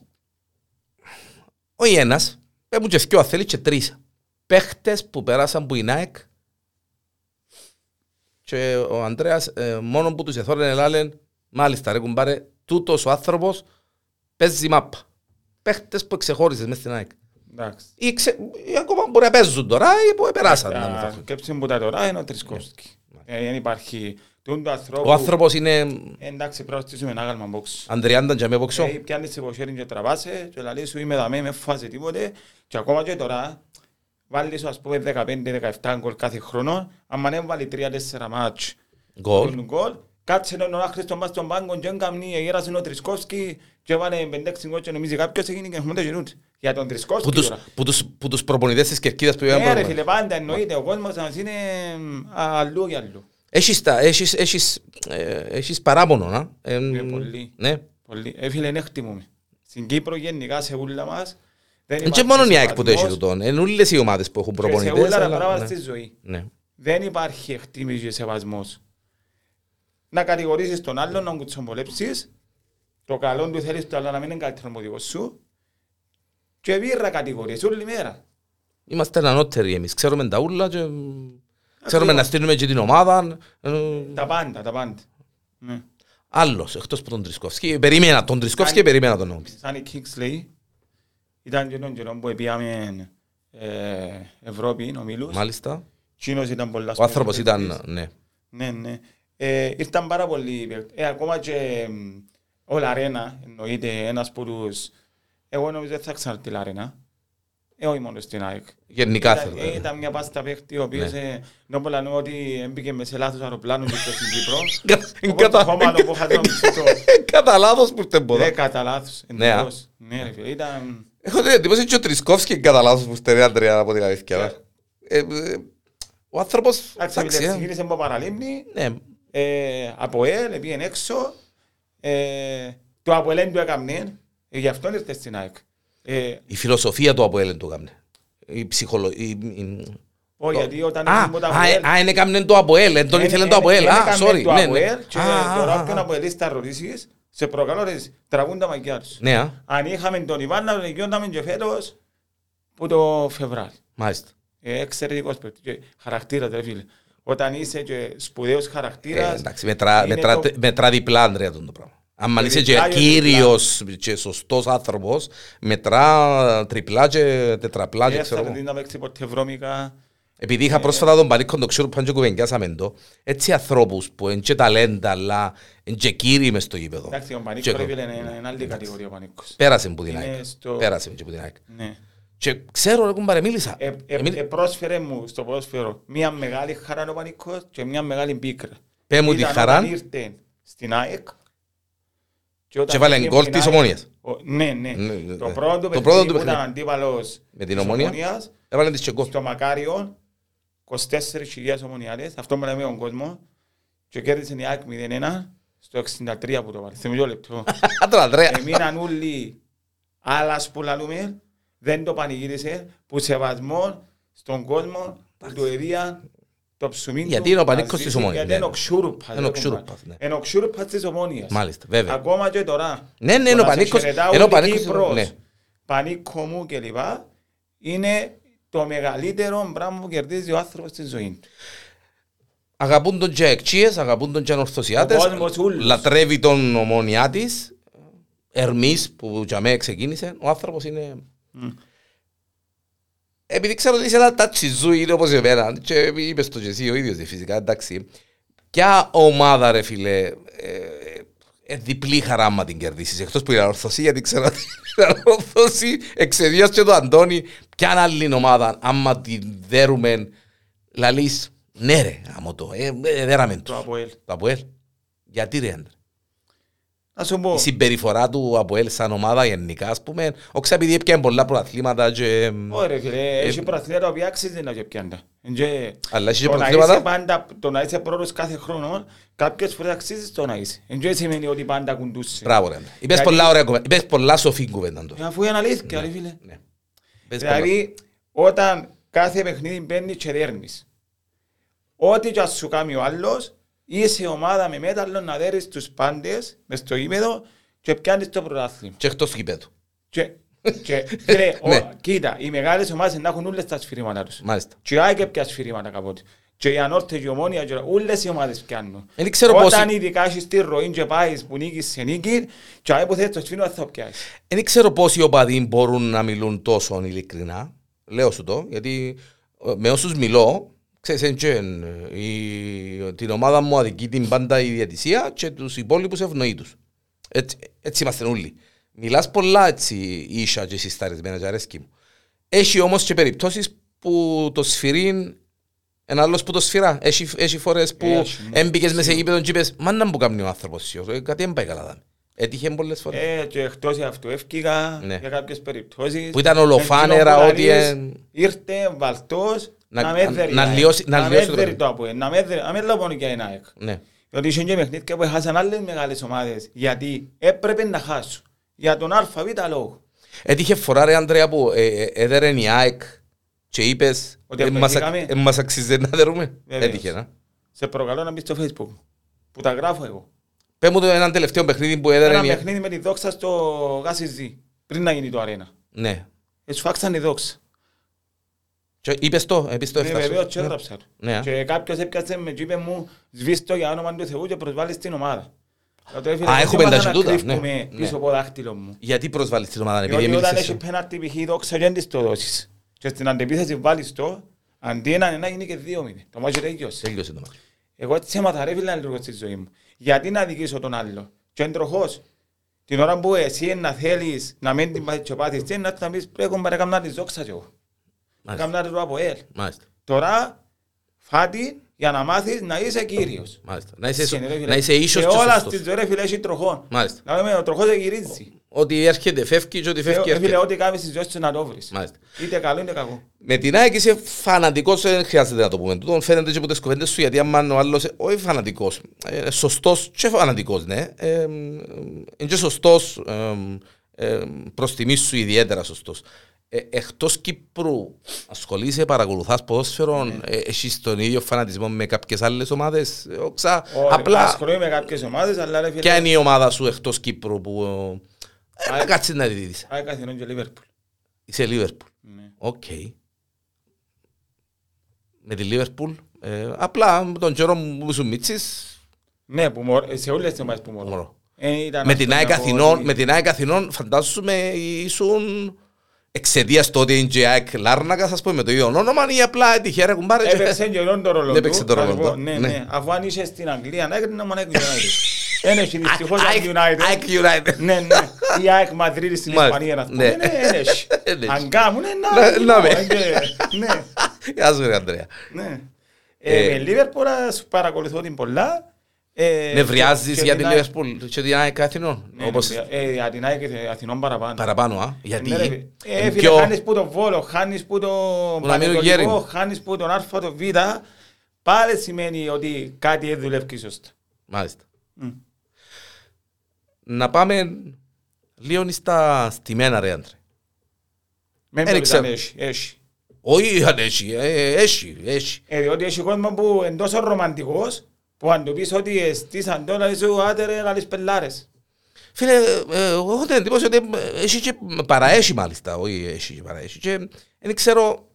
όχι ένας, πέμπουν και δυο αν θέλεις και τρεις. Παίχτες που πέρασαν που η ΑΕΚ και ο Ανδρέας ε, μόνο που τους εθώρενε λάλεν μάλιστα ρε κουμπάρε τούτος ο άνθρωπος παίζει μάπα. Παίχτες που ξεχώρισες μες στην ΑΕΚ. Εντάξει. Ή, ξε... ή ακόμα μπορεί να παίζουν τώρα ή που περάσαν. να μην Τα φέρουν. σκέψη που τα τώρα είναι ο Τρισκόφσκι. Ε, Δεν υπάρχει. Τούν του ανθρώπου. Ο άνθρωπος είναι Ε, Εντάξει, πρέπει να στήσουμε ένα άγαλμα box. Αντριάντα και με πόξο. Ε, πιάνεις σε ποσέρι και τραβάσαι και λαλείς σου είμαι δαμέ, με φάση τίποτε και ακόμα και τώρα βάλεις σου ας πούμε 15-17 γκολ κάθε χρόνο άμα δεν βάλει 3-4 μάτς Γκολ. τον γκολ κάτσε τον άχρηστο μας στον πάγκο και έγκαμνει εγέρασε ο Τρισκόφσκι και έβαλε 5-6 γκολ και νομίζει κάποιος έγινε και έχουμε το γενούτ για τον Που Τρισκόφσκι τους, τώρα που, τους, που τους προπονητές της Κερκίδας που είπαμε Ναι ρε προηγουμένως. φίλε πάντα εννοείται ο κόσμος μας είναι μ, αλλού και αλλού Έχεις, τα, έχεις, έχεις, ε, έχεις παράπονο, να. Ε, Ε, πολύ. Ναι. Πολύ. Ε, φίλε, δεν χτιμούμε. Στην Κύπρο γενικά σε ούλα μας δεν Είναι και υπάρχει μόνο η ΑΕΚ που το έχει σεβασμός τούτο. Είναι όλες οι ομάδες που έχουν και σε προπονητές. ούλα τα αλλά- πράγματα ναι. στη ζωή. Ναι. Δεν υπάρχει εκτίμηση και σεβασμός. Να κατηγορήσεις τον άλλον, να κουτσομπολέψεις, το καλό του θέλεις το άλλο να μην είναι καλύτερο από δικό σου και βίρρα κατηγορίες όλη μέρα. Είμαστε ανώτεροι εμείς. Ξέρουμε τα ούλα και ξέρουμε να στείλουμε και την ομάδα. Ε, Τα πάντα, τα πάντα. Ναι. Άλλος, εκτός από τον Τρισκόφσκι. Περίμενα τον Τρισκόφσκι και περίμενα τον νόμις. Σαν η Kingsley ήταν και τον καιρό που πήγαμε ε, Ευρώπη, ομίλους. Μάλιστα. Εκείνος ήταν πολλά Ο άνθρωπος σπουδαίος ήταν, παίκτης. ναι. Ναι, ναι. Ε, ήρθαν πάρα πολλοί παίκτες. Ε, ακόμα και μ, ο Λαρένα, εννοείται ένας που τους... Εγώ νομίζω δεν θα ξαναρθεί Λαρένα. Ε, όχι μόνο στην ΑΕΚ. Γενικά Ήταν, θέλω. ε, ήταν μια πάστα παίκτη, ο οποίος ε, ενώ πολλά λέω ότι έμπηκε με σε λάθος αεροπλάνο και στο στην Κύπρο. Οπότε το χώμα που είχα τον ψητό. Κατά λάθος που ήρθε πόδα. Δεν κατά λάθος. Ναι, α. εντελώς. Ναι, ρε φίλε, ήταν... Έχω την εντύπωση και ο Τρισκόφσκι κατά λάθος που ήρθε, ρε Αντρέα, από την αλήθεια. Ε, ε, Ο άνθρωπος, Εντάξει, εντάξει, ε, ξεκίνησε από παραλίμνη, ναι. ε, από ελ, πήγαινε έξω. Ε, το από ελ του έκαμνε, ε, γι' αυτό ήρθε στην ΑΕΚ. Ε, Η φιλοσοφία του Αποέλ του έκαμνε. Η ψυχολογία. όχι, γιατί όταν Α, ήρθε από το α, ε, ΑΠΟΕΛ, α, είναι έκαμνε το Αποέλ, δεν τον ε, ήθελε ε, το Αποέλ. ε, Α, έκαμνε sorry. το ναι, ναι. ΑΠΟΕΛ Και Α, τώρα α, όποιον α, αποελείς τα ρωτήσεις, σε προκαλώ ρε, τραβούν τα μαγιά τους. Ναι, α, Αν είχαμε τον Ιβάν να τον εγγυόνταμε και φέτος, που το Φεβράρι. μάλιστα. Ε, εξαιρετικός παίκτης και χαρακτήρας ρε φίλε. Όταν είσαι και σπουδαίος Ε, χαρακτήρας, Εντάξει, μετρά- είναι μετρά- το- μετρά διπλά, Ανδρέα, τον το πράγμα. Αν είσαι και Διπλά και κύριος και σωστός άνθρωπος, μετρά τριπλά και τετραπλά και δεν ξέρω θα εγώ. δει να παίξει ποτέ βρώμικα. Επειδή είχα πρόσφατα τον Πανίκο τον ξέρω που και κουβεντιάσαμε το, έτσι ανθρώπους που είναι και ταλέντα αλλά είναι και κύριοι μες στο γήπεδο. Εντάξει, ο Και Πανίκος ρε εγώ. φίλε είναι είναι άλλη κατηγορία ο Πανίκος. Πέρασε που την Είναι ΑΕΚ. στο- Πέρασε και που την ΑΕΚ. Ναι. Και ξέρω ρε κουμπάρε, μίλησα. Ε, ε, Εμίλη- ε, πρόσφερε μου στο ποδόσφαιρο μια μεγάλη χαρά ο Πανίκος και μια μεγάλη πίκρα. Πέ μου τη Ήταν χαρά. όταν ήρθε στην ΑΕΚ και όταν Και βάλε έφυγε γκολ από την της ΑΕΚ, Ομόνιας. ο- Ναι, ναι. Ναι, ναι, Το ναι. πρώτο Το παιχνίδι πρώτο του που ήταν παιχνίδι. αντίπαλος Με την της Ομόνια. Ομόνιας, Έβαλε τις και γκολ. στο Μακάριο 24.000 ομονιάδες, αυτό που λέμε τον κόσμος και κέρδισε η ΑΕΚ 0-1 στο 63 που το βάλε. Σε μισό λεπτό. Άντρα, Ανδρέα. Εμείναν όλοι άλλας που λαλούμε, δεν το πανηγύρισε, που σεβασμό στον κόσμο που του εδίαν το ψουμί του. Γιατί είναι ο να Πανίκος της ζήσει, Ομόνοιας, Γιατί ναι. είναι ο Ξούρουπας. Είναι ο ρε Ξούρουπας, κομπάρε. ναι. Είναι ο Ξούρουπας της Ομόνιας. Μάλιστα, βέβαια. Ακόμα και τώρα. Ναι, ναι, είναι ο Πανίκος. Είναι ο Πανίκος. Ναι. Πανίκο μου κλπ. Είναι το μεγαλύτερο πράγμα που κερδίζει ο άνθρωπος στη ζωή του. Αγαπούν τον και εκτσίες, αγαπούν τον και ανορθωσιάτες. Ο κόσμος ούλος. Λατρεύει τον ομόνιά της. Ερμής που για μένα ξεκίνησε. Ο άνθρωπος είναι... Επειδή ξέρω ότι είσαι ένα τάτσι ζου, είναι όπως εμένα. Και είπες το και εσύ ο ίδιος φυσικά, εντάξει. Ποια ομάδα ρε φίλε, ε, ε, διπλή χαρά άμα την κερδίσεις. Εκτός που είναι ανορθωσία, γιατί ξέρω ότι είναι ανορθωσία. Εξαιτίας και το Αντώνη, ποια άλλη ομάδα άμα την δέρουμε, λαλείς, ναι ρε, άμα το, ε, ε, δέραμε Το τους. ΑΠΟΕΛ. Το Αποέλ. Γιατί ρε άντρε. Να σου πω. Η συμπεριφορά του Αποέλ σαν ομάδα γενικά, ας πούμε, όχι επειδή έπιανε πολλά προαθλήματα και... Ωραία φίλε, έχει προαθλήματα τα οποία αξίζει να και πιάντα. Και Αλλά έχει και το να προαθλήματα; είσαι πάντα, το να είσαι πρώτος κάθε χρόνο, κάποιες φορές αξίζεις το να είσαι. Εν και σημαίνει ότι πάντα κουντούσε. Μπράβο ρε. άντρε. Είπες Γιατί- πολλά ωραία κουβέντα. Είπες πολλά σοφή κουβέντα τώρα. Ε, Αφού είναι αλήθεια, ρε φίλε. Ναι. Είπες πολλά. Δηλαδή, όταν κάθε παιχνίδι μπαίνει και δέρνεις, ό,τι και ας σου κάνει ο άλλος, είσαι ομάδα με μέταλλο να δέρεις τους πάντες μες στο γήπεδο και πιάνεις το πρωτάθλημα. Και εκτός του γηπέδου. Και, και φίλε, ο- Ναι. κοίτα, οι μεγάλες ομάδες να έχουν όλες τα σφυρίγματα τους. Μάλιστα. Και η ΑΕΚ έπια σφυρίγματα κάποτε. Και η ανόρθωση και η ομόνια και όλες οι ομάδες πιάνουν. Δεν ξέρω πώς- Όταν ειδικάς έχεις τη ροή και πάεις που νίκεις σε νίκη και αν που θες το σφήνο θα το πιάσεις. Δεν ξέρω πόσοι οπαδοί μπορούν να μιλούν τόσο ειλικρινά. Λέω σου το, γιατί ε, με όσους μιλώ, ξέρεις, εν τζεν, η, την ομάδα μου αδικεί την πάντα η διατησία και τους υπόλοιπους ευνοεί τους. Έτσι, έτσι είμαστε όλοι. Μιλάς πολλά έτσι ίσα και συσταρισμένα και αρέσκει μου. Έχει όμως και περιπτώσεις που το σφυρί ένα άλλος που το σφυρά. Έχει, έχει φορές που Έχει, ναι. έμπηκες μέσα σε γήπεδο και είπες «Μα να μου κάνει ο άνθρωπος σιώς, ε, κάτι δεν πάει καλά». δάμε». Έτυχε πολλές φορές. Ε, και εκτός αυτού έφυγα Ναι. για κάποιες περιπτώσεις. Που ήταν ολοφάνερα Εκείνο που ότι, λαλείς, ε, Ήρθε βαλτός Να- να με να- έδερει. να η ΑΕΚ. λιώσει- να Να με λιώσει το έδερει παιχνίδι. το ΑΠΟΕΛ, Να με έδερει- να με λαπώνει και ένα ΑΕΚ. Ναι. Διότι είχε και παιχνίδια που έχασαν άλλες μεγάλες ομάδες. Γιατί έπρεπε να χάσουν. Για τον ΑΒ λόγο. Έτυχε φορά ρε Ανδρέα που ε, ε, έδερε η ΑΕΚ και είπες Ότι «Ε, μας ακ- απαιτήκαμε». ε, μας αξίζει να δερούμε. Βεβαίως. Έτυχε να. Σε προκαλώ να μπεις στο facebook. Που τα γράφω εγώ. Πες μου το έναν τελευταίο παιχνίδι που έδερε Ένα η ΑΕΚ. παιχνίδι με τη δόξα στο Γάσιζι. Πριν να γίνει το αρένα. Ναι. Έτσι φάξαν η δόξα. Και είπες το, είπες το Ναι, έφτασε. βεβαίως και έγραψα το. Ναι. Και κάποιος έπιασε με και είπε μου σβήστο για όνομα του Θεού και προσβάλλεις την ομάδα. Λέω, «Ρε φίλε, Α, δεν έχουμε έμαθα τα να και τούτα, κρύβομαι ναι, πίσω ναι. από δάχτυλο μου. Γιατί προσβάλλεις την ομάδα επειδή Διότι όταν μίλησες έχει σου. πέναρτη π.χ. η δόξα και δεν της το δώσεις. Και στην αντεπίθεση βάλεις το, αντί έναν ένα γίνει και δύο μήνες. Το μάτσο τέλειωσε. Τέλειωσε το μάτι. Εγώ έτσι έμαθα ρε φίλε να λειτουργώ στη ζωή μου. Γιατί να δικήσω τον άλλο. Και είναι τροχός. Την ώρα που εσύ να θέλεις να μην την πάθεις και πάθεις, τι είναι να έρθεις να πεις πρέπει να κάνω να τη δόξα και εγώ. Μάλιστα. Κάνω να το από ελ. Μάλιστα. Τώρα φάτη για να μάθεις να είσαι κύριος. Μάλιστα. Να είσαι, Σχεδόν, ρε φίλε. να είσαι ίσος Και και όλα σωστός. στη ζωή ρε φίλε έχει τροχόν. Μάλιστα. Να λέμε ο τροχός δεν γυρίζει. Ότι έρχεται φεύγει και ότι φεύγει Ε, Φίλε, έρχεται. ό,τι κάνεις στη ζωή σου να το βρεις. Μάλιστα. Είτε καλό είτε κακό. Με την ΑΕΚ είσαι φανατικός, δεν χρειάζεται να το πούμε. Τούτον φαίνεται και από τις κουβέντες σου, γιατί άμα ο άλλος, όχι φανατικός, ε, σωστός και φανατικός, ναι. Ε, ε, είναι και σωστός, ε, ε, προς τιμή σου ιδιαίτερα σωστός. Ε, εκτός Κύπρου, ασχολείσαι, παρακολουθάς ποδόσφαιρο, ε, έχεις τον ίδιο φανατισμό με κάποιες άλλες ομάδες, ε, όξα, Όχι, απλά, Ασχολούμαι με κάποιες ομάδες, αλλά ρε ποια φίλε, είναι η ομάδα σου εκτός Κύπρου που ε, να ΑΕΚ. κάτσεις να τη δεις. ΑΕΚ Αθηνών και Λίβερπουλ. Είσαι Λίβερπουλ. Ναι. Οκ. Με τη Λίβερπουλ. Ε, απλά με τον καιρό μου σου μίτσις, Ναι, που μor- σε όλες τις ομάδες που μωρώ. μωρό. Ε, ήταν Με αυτό την να ΑΕΚ πω Αθηνών, ότι- με την ΑΕΚ Αθηνών φαντάζομαι ήσουν εξαιτίας του ότι είναι και η ΑΕΚ Λάρνακα, σας πω με το ίδιο όνομα ή απλά έτυχε ρε κουμπάρε και- Έπαιξε και όλον το ρόλο Έπαιξε του. το θα ρόλο σου πω, του. Ναι, Ναι. ναι. Αφού αν είσαι στην Αγγλία, να έκρινε μόνο ΑΕΚ United. Δεν έχει δυστυχώς ΑΕΚ- ΑΕΚ United. ΑΕΚ United. Ναι, ναι. Η ΑΕΚ Μαδρίτη στην Μάλιστα. Ισπανία να Ναι. πούμε. Ναι, δεν έχει. Δεν έχει. Αν κάμουν, Να- να... να με. Ναι, Γεια σου ρε Ανδρέα. ναι. Ε, Ε, Με Λίβερπουλ ας παρακολουθώ την πολλά. Ε, Νευριάζεις και για την τη ΑΕΚ- Λίβερπουλ και την ΑΕΚ Αθηνών. Ναι, Όπως ε, για την ΑΕΚ και Αθηνών παραπάνω. παραπάνω, α. Γιατί Ναι, ρε, είναι Ε, φίλε, πιο- χάνεις που το Βόλο, χάνεις που το να μείνουν γέροι. Πανετολικό, χάνεις που τον Α, το Β, πάλι σημαίνει ότι κάτι δεν δουλεύει σωστά. Μάλιστα. Μμ. Να πάμε λίγο στα στημένα ρε Άντρε. Με Δεν μπορεί ξέρω. να έχει, έχει. Όχι αν έχει, ε, έχει, έχει. Ε, διότι έχει κόσμο που είναι τόσο ρομαντικός, που αν του πεις ότι στήσαν τώρα, είσαι ο άτερε να λες πελάρες. Φίλε, ε, εγώ έχω την εντύπωση ότι ε, έχει και παραέχει μάλιστα, όχι έχει και παραέχει. Και δεν ξέρω,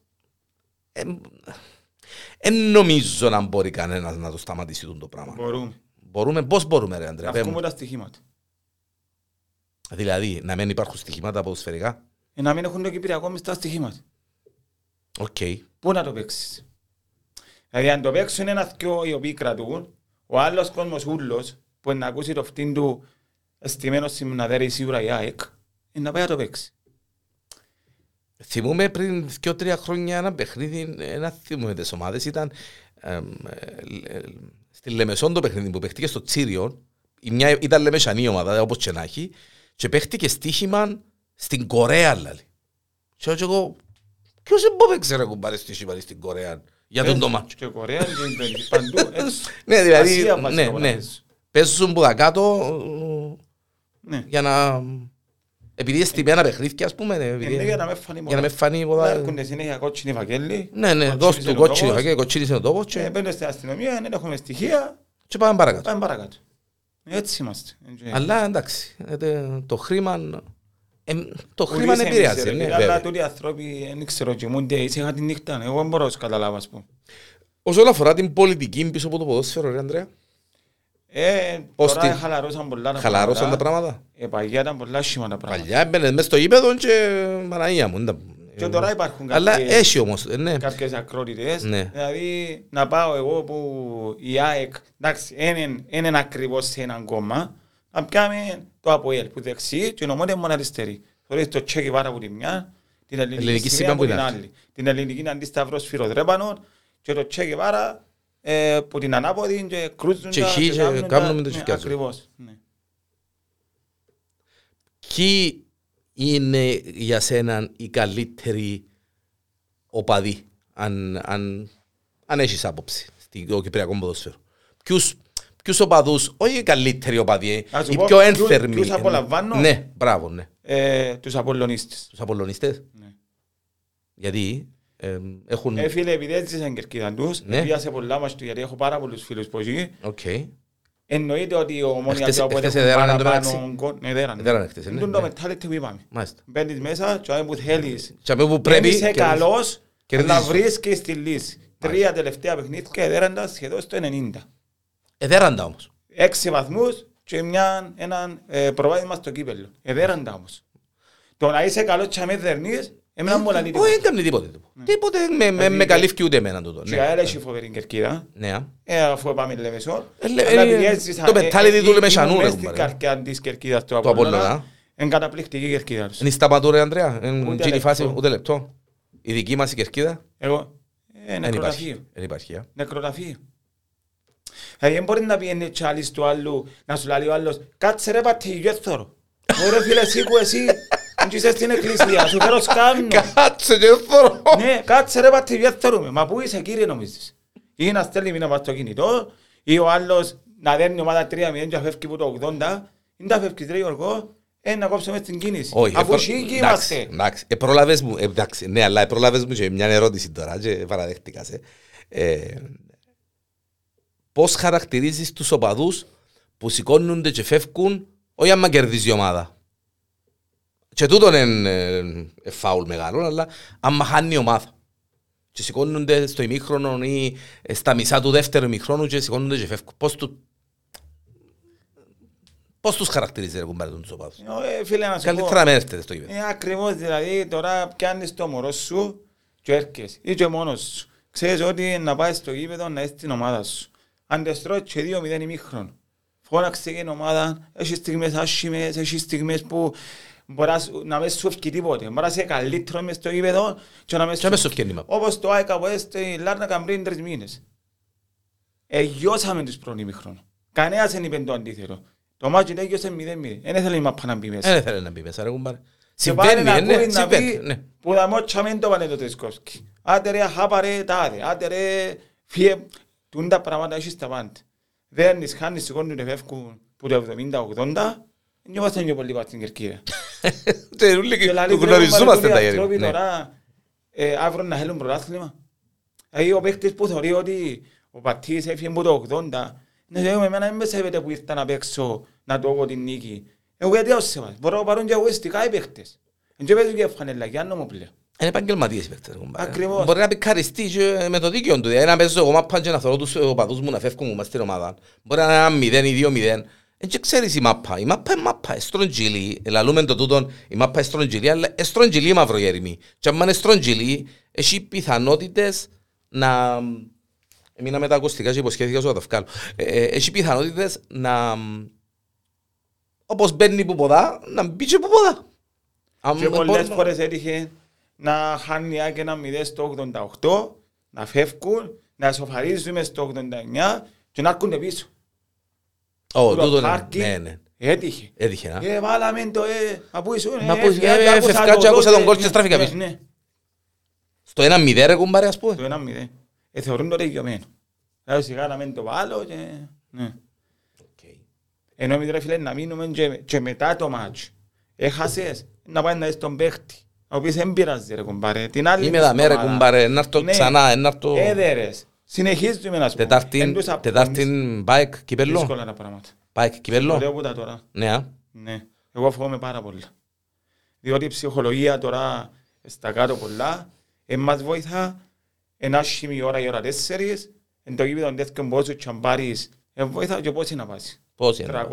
δεν νομίζω να μπορεί κανένας να το σταματήσει τούτο το πράγμα. Μπορούμε. Μπορούμε, πώς μπορούμε ρε Αντρέα, Να πέ βγούμε μου. τα στοιχήματα. Δηλαδή, να μην υπάρχουν στοιχήματα ποδοσφαιρικά; Ε, Να μην έχουν το Κυπριακό μες τα στοιχήματα. Οκ. Πού να το παίξεις; Δηλαδή αν το παίξουν ένα δυο οι οποίοι κρατούν, ο άλλος κόσμος ούλος που είναι να ακούσει το φτύν του αισθημένος συμμναδέρει σίγουρα η ΑΕΚ, είναι να πάει να το παίξει. Θυμούμε πριν δύο τρία χρόνια ένα παιχνίδι, ένα θυμούμε τις ομάδες, ήταν εμ, ε, ε, στη Λεμεσόν το παιχνίδι που παίχτηκε στο Τσίριο, η μια ήταν Λεμεσανή ομάδα, όπως και να έχει, και παίχτηκε στοίχημα στην Κορέα, λάλη. Και εγώ, εγώ, ποιος δεν μπορεί να ξέρει κουμπάρε στοίχημα στην Κορέα για τον το μάτσο. Και Κορέας και Ινδονησία, παντού. έτσι. Ναι, δηλαδή, Ασία ναι, βασικά ναι. παίζουν. Παίζουν που τα κάτω ε, Ναι. για να... Επειδή είναι στημένα παιχνίδια, ας πούμε, ε, επειδή- Είναι για να με φανεί για να με φανεί πολλά... Έρχονται συνέχεια κότσινοι φακέλοι. Ναι, ναι, κότσινοι δώσ' του σελοτόπος. κότσινη, φακέ, κοτσίνη σε τον τόπο Και και, μπαίνουν στην αστυνομία, δεν έχουμε στοιχεία, και πάμε παρακάτω. πάμε παρακάτω. Έτσι είμαστε. Αλλά εντάξει, ε, τε- το χρήμα, ε, το Ουδής χρήμα εμείς, επηρεάζει, ρε ναι, φίλε, Αλλά βέβαια. τούτοι οι άνθρωποι δεν ξέρω κοιμούνται ήσυχα τη νύχτα. Εγώ δεν μπορώ να τους καταλάβω ας πούμε. Όσον αφορά την πολιτική πίσω από το ποδόσφαιρο, ρε Ανδρέα. Ε, Πώς τώρα τι- χαλαρώσαν πολλά τα Χαλαρώσαν τα πράγματα. Ε, παγιά ήταν πολλά σχήμα τα πράγματα. Παλιά έμπαινε μέσα στο γήπεδο και Παναγία μου. ήταν- Και τώρα υπάρχουν Αλλά κάποιες- έχει όμως, ε, ναι. κάποιες ακρότητες. Ναι. Δηλαδή να πάω εγώ που η ΑΕΚ, εντάξει, δεν είναι ακριβώς σε έναν κόμμα, να πιάμε το ΑΠΟΕΛ που δεξί και η ομόνια μόνο αριστερή. Θωρείς το τσέκι πάρα από τη μια, την ελληνική Ελληνική σημαία σημαία από που την είναι άλλη. Την ελληνική αντίσταυρος φυροδρέπανων και το τσέκι πάρα ε, που την ανάποδη και κρούζουν Και τα χ και κάνουν τα- κάνουν με το ναι, τσιφκιάζουν. Ακριβώς. ναι. Ποιοι είναι για σένα οι καλύτεροι οπαδοί, αν, αν, αν έχεις άποψη, στο Κυπριακό ποδόσφαιρο; Ποιους, ποιους οπαδούς, όχι οι καλύτεροι οπαδοί, Να σου οι πω πιο ποιους- ένθερμοι. ποιους απολαμβάνω. Ναι, μπράβο, ναι. Ε, τους Απολλωνίστες. Τους Απολλωνιστές. Ναι. Γιατί ε, έχουν... Ε, φίλε, επειδή έτσι σαν κερκίδα τους, Ναι. πήγα σε πολλά μας του, γιατί έχω πάρα πολλούς φίλους που εκεί, Οκ. εννοείται ότι ο Ομόνια Εχθές- και ο Απόλλων εχθές έχουν εδέρανε το παραπάνω μεταξύ. γκολ. Ναι, εδέρανε. Εδέρανε χθες, ναι, Είναι το ναι. mentality που είπαμε. Μάλιστα. Μπαίνεις μέσα και αν που θέλεις. Και από που Δεν πρέπει... είσαι κερδίζεις. καλός, Κερδίζεις. να βρίσκεις τη λύση. Τρία τελευταία παιχνίδια εδέραντα σχεδόν στο 90. Εδέραντα όμως. Έξι βαθμούς και μια, έναν ε, προβάδισμα στο κύπελλο. Εδέραντα όμως. Το να είσαι καλός και να με δερνείς, εμένα μου λαλεί Όχι, δεν κάνει τίποτε. Τίποτε με- με- με καλύφει ούτε εμένα τούτο. Και ναι. αέρα έχει φοβερή κερκίδα. Ναι, α. Ε, αφού πάμε Λεμεσό. Ε, λε- Αλλά ε, επειδή έζησα- το ε, mentality ε, του Λεμεσανού, ήμουν ρε, μες στην κουμπάρε. καρδιά της κερκίδας του Το Απόλλωνα. Απόλλωνα. Είναι καταπληκτική η κερκίδα τους. Είναι στα πατούρε, Ανδρέα. Είναι Ούτε εκείνη η φάση, λεπτό. ούτε λεπτό. Η δική μας η κερκίδα; Εγώ, ε, δεν νεκροταφείο. υπάρχει. Δεν υπάρχει. α. Νεκροταφείο. Δηλαδή δεν μπορεί να πιένει έτσι άλλης του άλλου, να σου λέει ο άλλος, κάτσε ρε πατή, δεν θωρώ. Ωραία φίλε, εσύ που εσύ, αν είσαι στην εκκλησία, σου φέρω σκάμνο. Κάτσε και θωρώ. Ναι, κάτσε ρε πατή, δεν θωρούμε. Μα πού είσαι κύριε νομίζεις. Ή να στέλνει μήνα στο κινητό, ή ο άλλος να δέρνει ομάδα 3-0 και φεύγει από το 80, είναι τα φεύγεις ρε Γιώργο, ε, να κόψουμε την κίνηση. Όχι, Αφού ε, εκεί εντάξει, είμαστε. εντάξει. Ε, προλάβες μου, ε, εντάξει, ναι, αλλά ε, προλάβες μου και μια ερώτηση τώρα και παραδέχτηκα σε. Ε, πώς χαρακτηρίζεις τους οπαδούς που σηκώνονται και φεύγουν όχι άμα κερδίζει η ομάδα. Και τούτον είναι ε, φάουλ μεγάλο, αλλά άμα χάνει η ομάδα. Και σηκώνονται στο ημίχρονο ή ε, στα μισά του δεύτερου ημίχρονου και σηκώνονται και φεύγουν. Πώς, του... πώς τους χαρακτηρίζεις ρε κουμπάρε τους οπαδούς; Ε, φίλε, να σου πω. Καλύτερα να μην έρθετε στο γήπεδο. Ε, ακριβώς, δηλαδή τώρα πιάνεις το μωρό σου και έρχεσαι ή και μόνος σου. Ξέρεις ότι να πάεις στο γήπεδο να είσαι στην ομάδα σου. Αν δεν στρώει και 2-0 ημίχρον. Φώναξε και η ομάδα, έχεις στιγμές άσχημες, έχεις στιγμές που μπορεί να σου- να μην σου ευκεί τίποτε. Μπορεί να είσαι καλύτερο μες στο γήπεδο και να μην Και να μην σου ευκαινεί. Όπως το ΑΕΚ από στη Λάρνακα πριν τρεις μήνες. Εγιώσαμε τους πρώτοι ημίχρον. Κανένας δεν είπε το αντίθετο. Το μάτσι έγινε 0-0. Δεν ήθελε η μάπα να μπει μέσα. Δεν θέλει να μπει μέσα ρε κουμπάρε. Και πάλι Συμβαίνει, να ε, ναι, ακούει να συμβαίνει. πει ναι. που τα μότσα μεν το πάνε το Τρισκόσκι. Άντε ρε χάπα ρε τάδε, άντε ρε φύε. Τούν τα πράγματα έχεις τα πάντα. Δέρνεις, χάνεις, σηκώνουν και φεύγουν που το 70-80. Δεν είμαστε πιο πολύ πάνω στην κερκίδα. Και όλοι Και λαλείς, το ρε, γνωριζόμαστε κουμπάρε, τα τούτοι γέρια. άνθρωποι Ναι. τώρα ε, αύριο να θέλουν πρωτάθλημα. Δηλαδή ο παίχτης που θεωρεί ότι ο πατής έφυγε από το 80 να λέει εμένα δεν με σέβεται που ήρθα να παίξω να το έχω την νίκη. Εγώ γιατί ως σεβάς. Μπορώ να πάρουν και εγωιστικά οι παίχτες. Δεν παίζουν και φανελακιά νόμο πλέον. Είναι επαγγελματίες οι παίκτες, ρε κουμπάρε. Ακριβώς. Μπορεί να πικαριστεί και με το δίκαιο του. Δηλαδή να παίζω εγώ μάπα και να θεωρώ τους οπαδούς μου να φεύγουν μας στην ομάδα. Μπορεί να είναι ένα μηδέν ή δύο μηδέν. Δεν και ξέρεις η μάπα. Η μάπα είναι μάπα. Είναι στρογγυλή. Λαλούμε το τούτον. Η μάπα είναι στρογγυλή, αλλά είναι στρογγυλή μαυρογέριμη. Και αν είναι στρογγυλή, έχει πιθανότητες να... Έμεινα με τα ακουστικά και υποσχέθηκα σου να τα βγάλω. Ε, ε, Έχει πιθανότητες να... Όπως μπαίνει που ποδά, να μπει και που ποδά. Αν Και πολλές μπορούμε- φορές έτυχε να χάνει η ΑΕΚ ένα 0 στο 88, να φεύγουν, να σοφαρίζουμε στο 89 και να έρχονται πίσω. Ω, Που το τούτο είναι. πάρκινγκ Ναι, ναι. Έτυχε. Έτυχε, να. Ε, βάλαμε το, ε, από ίσου, ε, Μα πού- έφυγε, ε, άκουσα φευκά το και άκουσα τότε, τον γκολ και ναι, στράφηκα ναι, πίσω. Ναι, Στο ένα μηδέν ρε κουμπάρε ας πούμε. το ένα μηδέν. Ε, θεωρούν το ρεγιωμένο. Δηλαδή σιγά να μην το βάλω και... Ναι. Ενώ εμείς ρε φίλε να μείνουμε και, και μετά το μάτσο. Έχασες, να πάει να δεις τον παίχτη. Ο οποίος δεν πειράζει ρε κουμπάρε. Την άλλη Είμαι δα μέρε εβδομάδα. κουμπάρε, να έρθω Ναι. ξανά, να έρθω Έδερες. Συνεχίζουμε να σου πω. Εν Τετάρτην, τους απ' τετάρτην μπάικ κυπέλλο. Δύσκολα τα πράγματα. Μπάικ Το κυπέλλο. λέω που τα τώρα. Ναι, α. Ναι. Εγώ φοβούμαι πάρα πολύ. Διότι η ψυχολογία τώρα στα κάτω πολλά, ε, μας βοηθά ένα σχήμη ώρα η ώρα τέσσερις, εν το γήπεδο τέτοιον πόσο και αν πάρεις, ε, βοήθα και πόσοι να πάσει. Πώς είναι.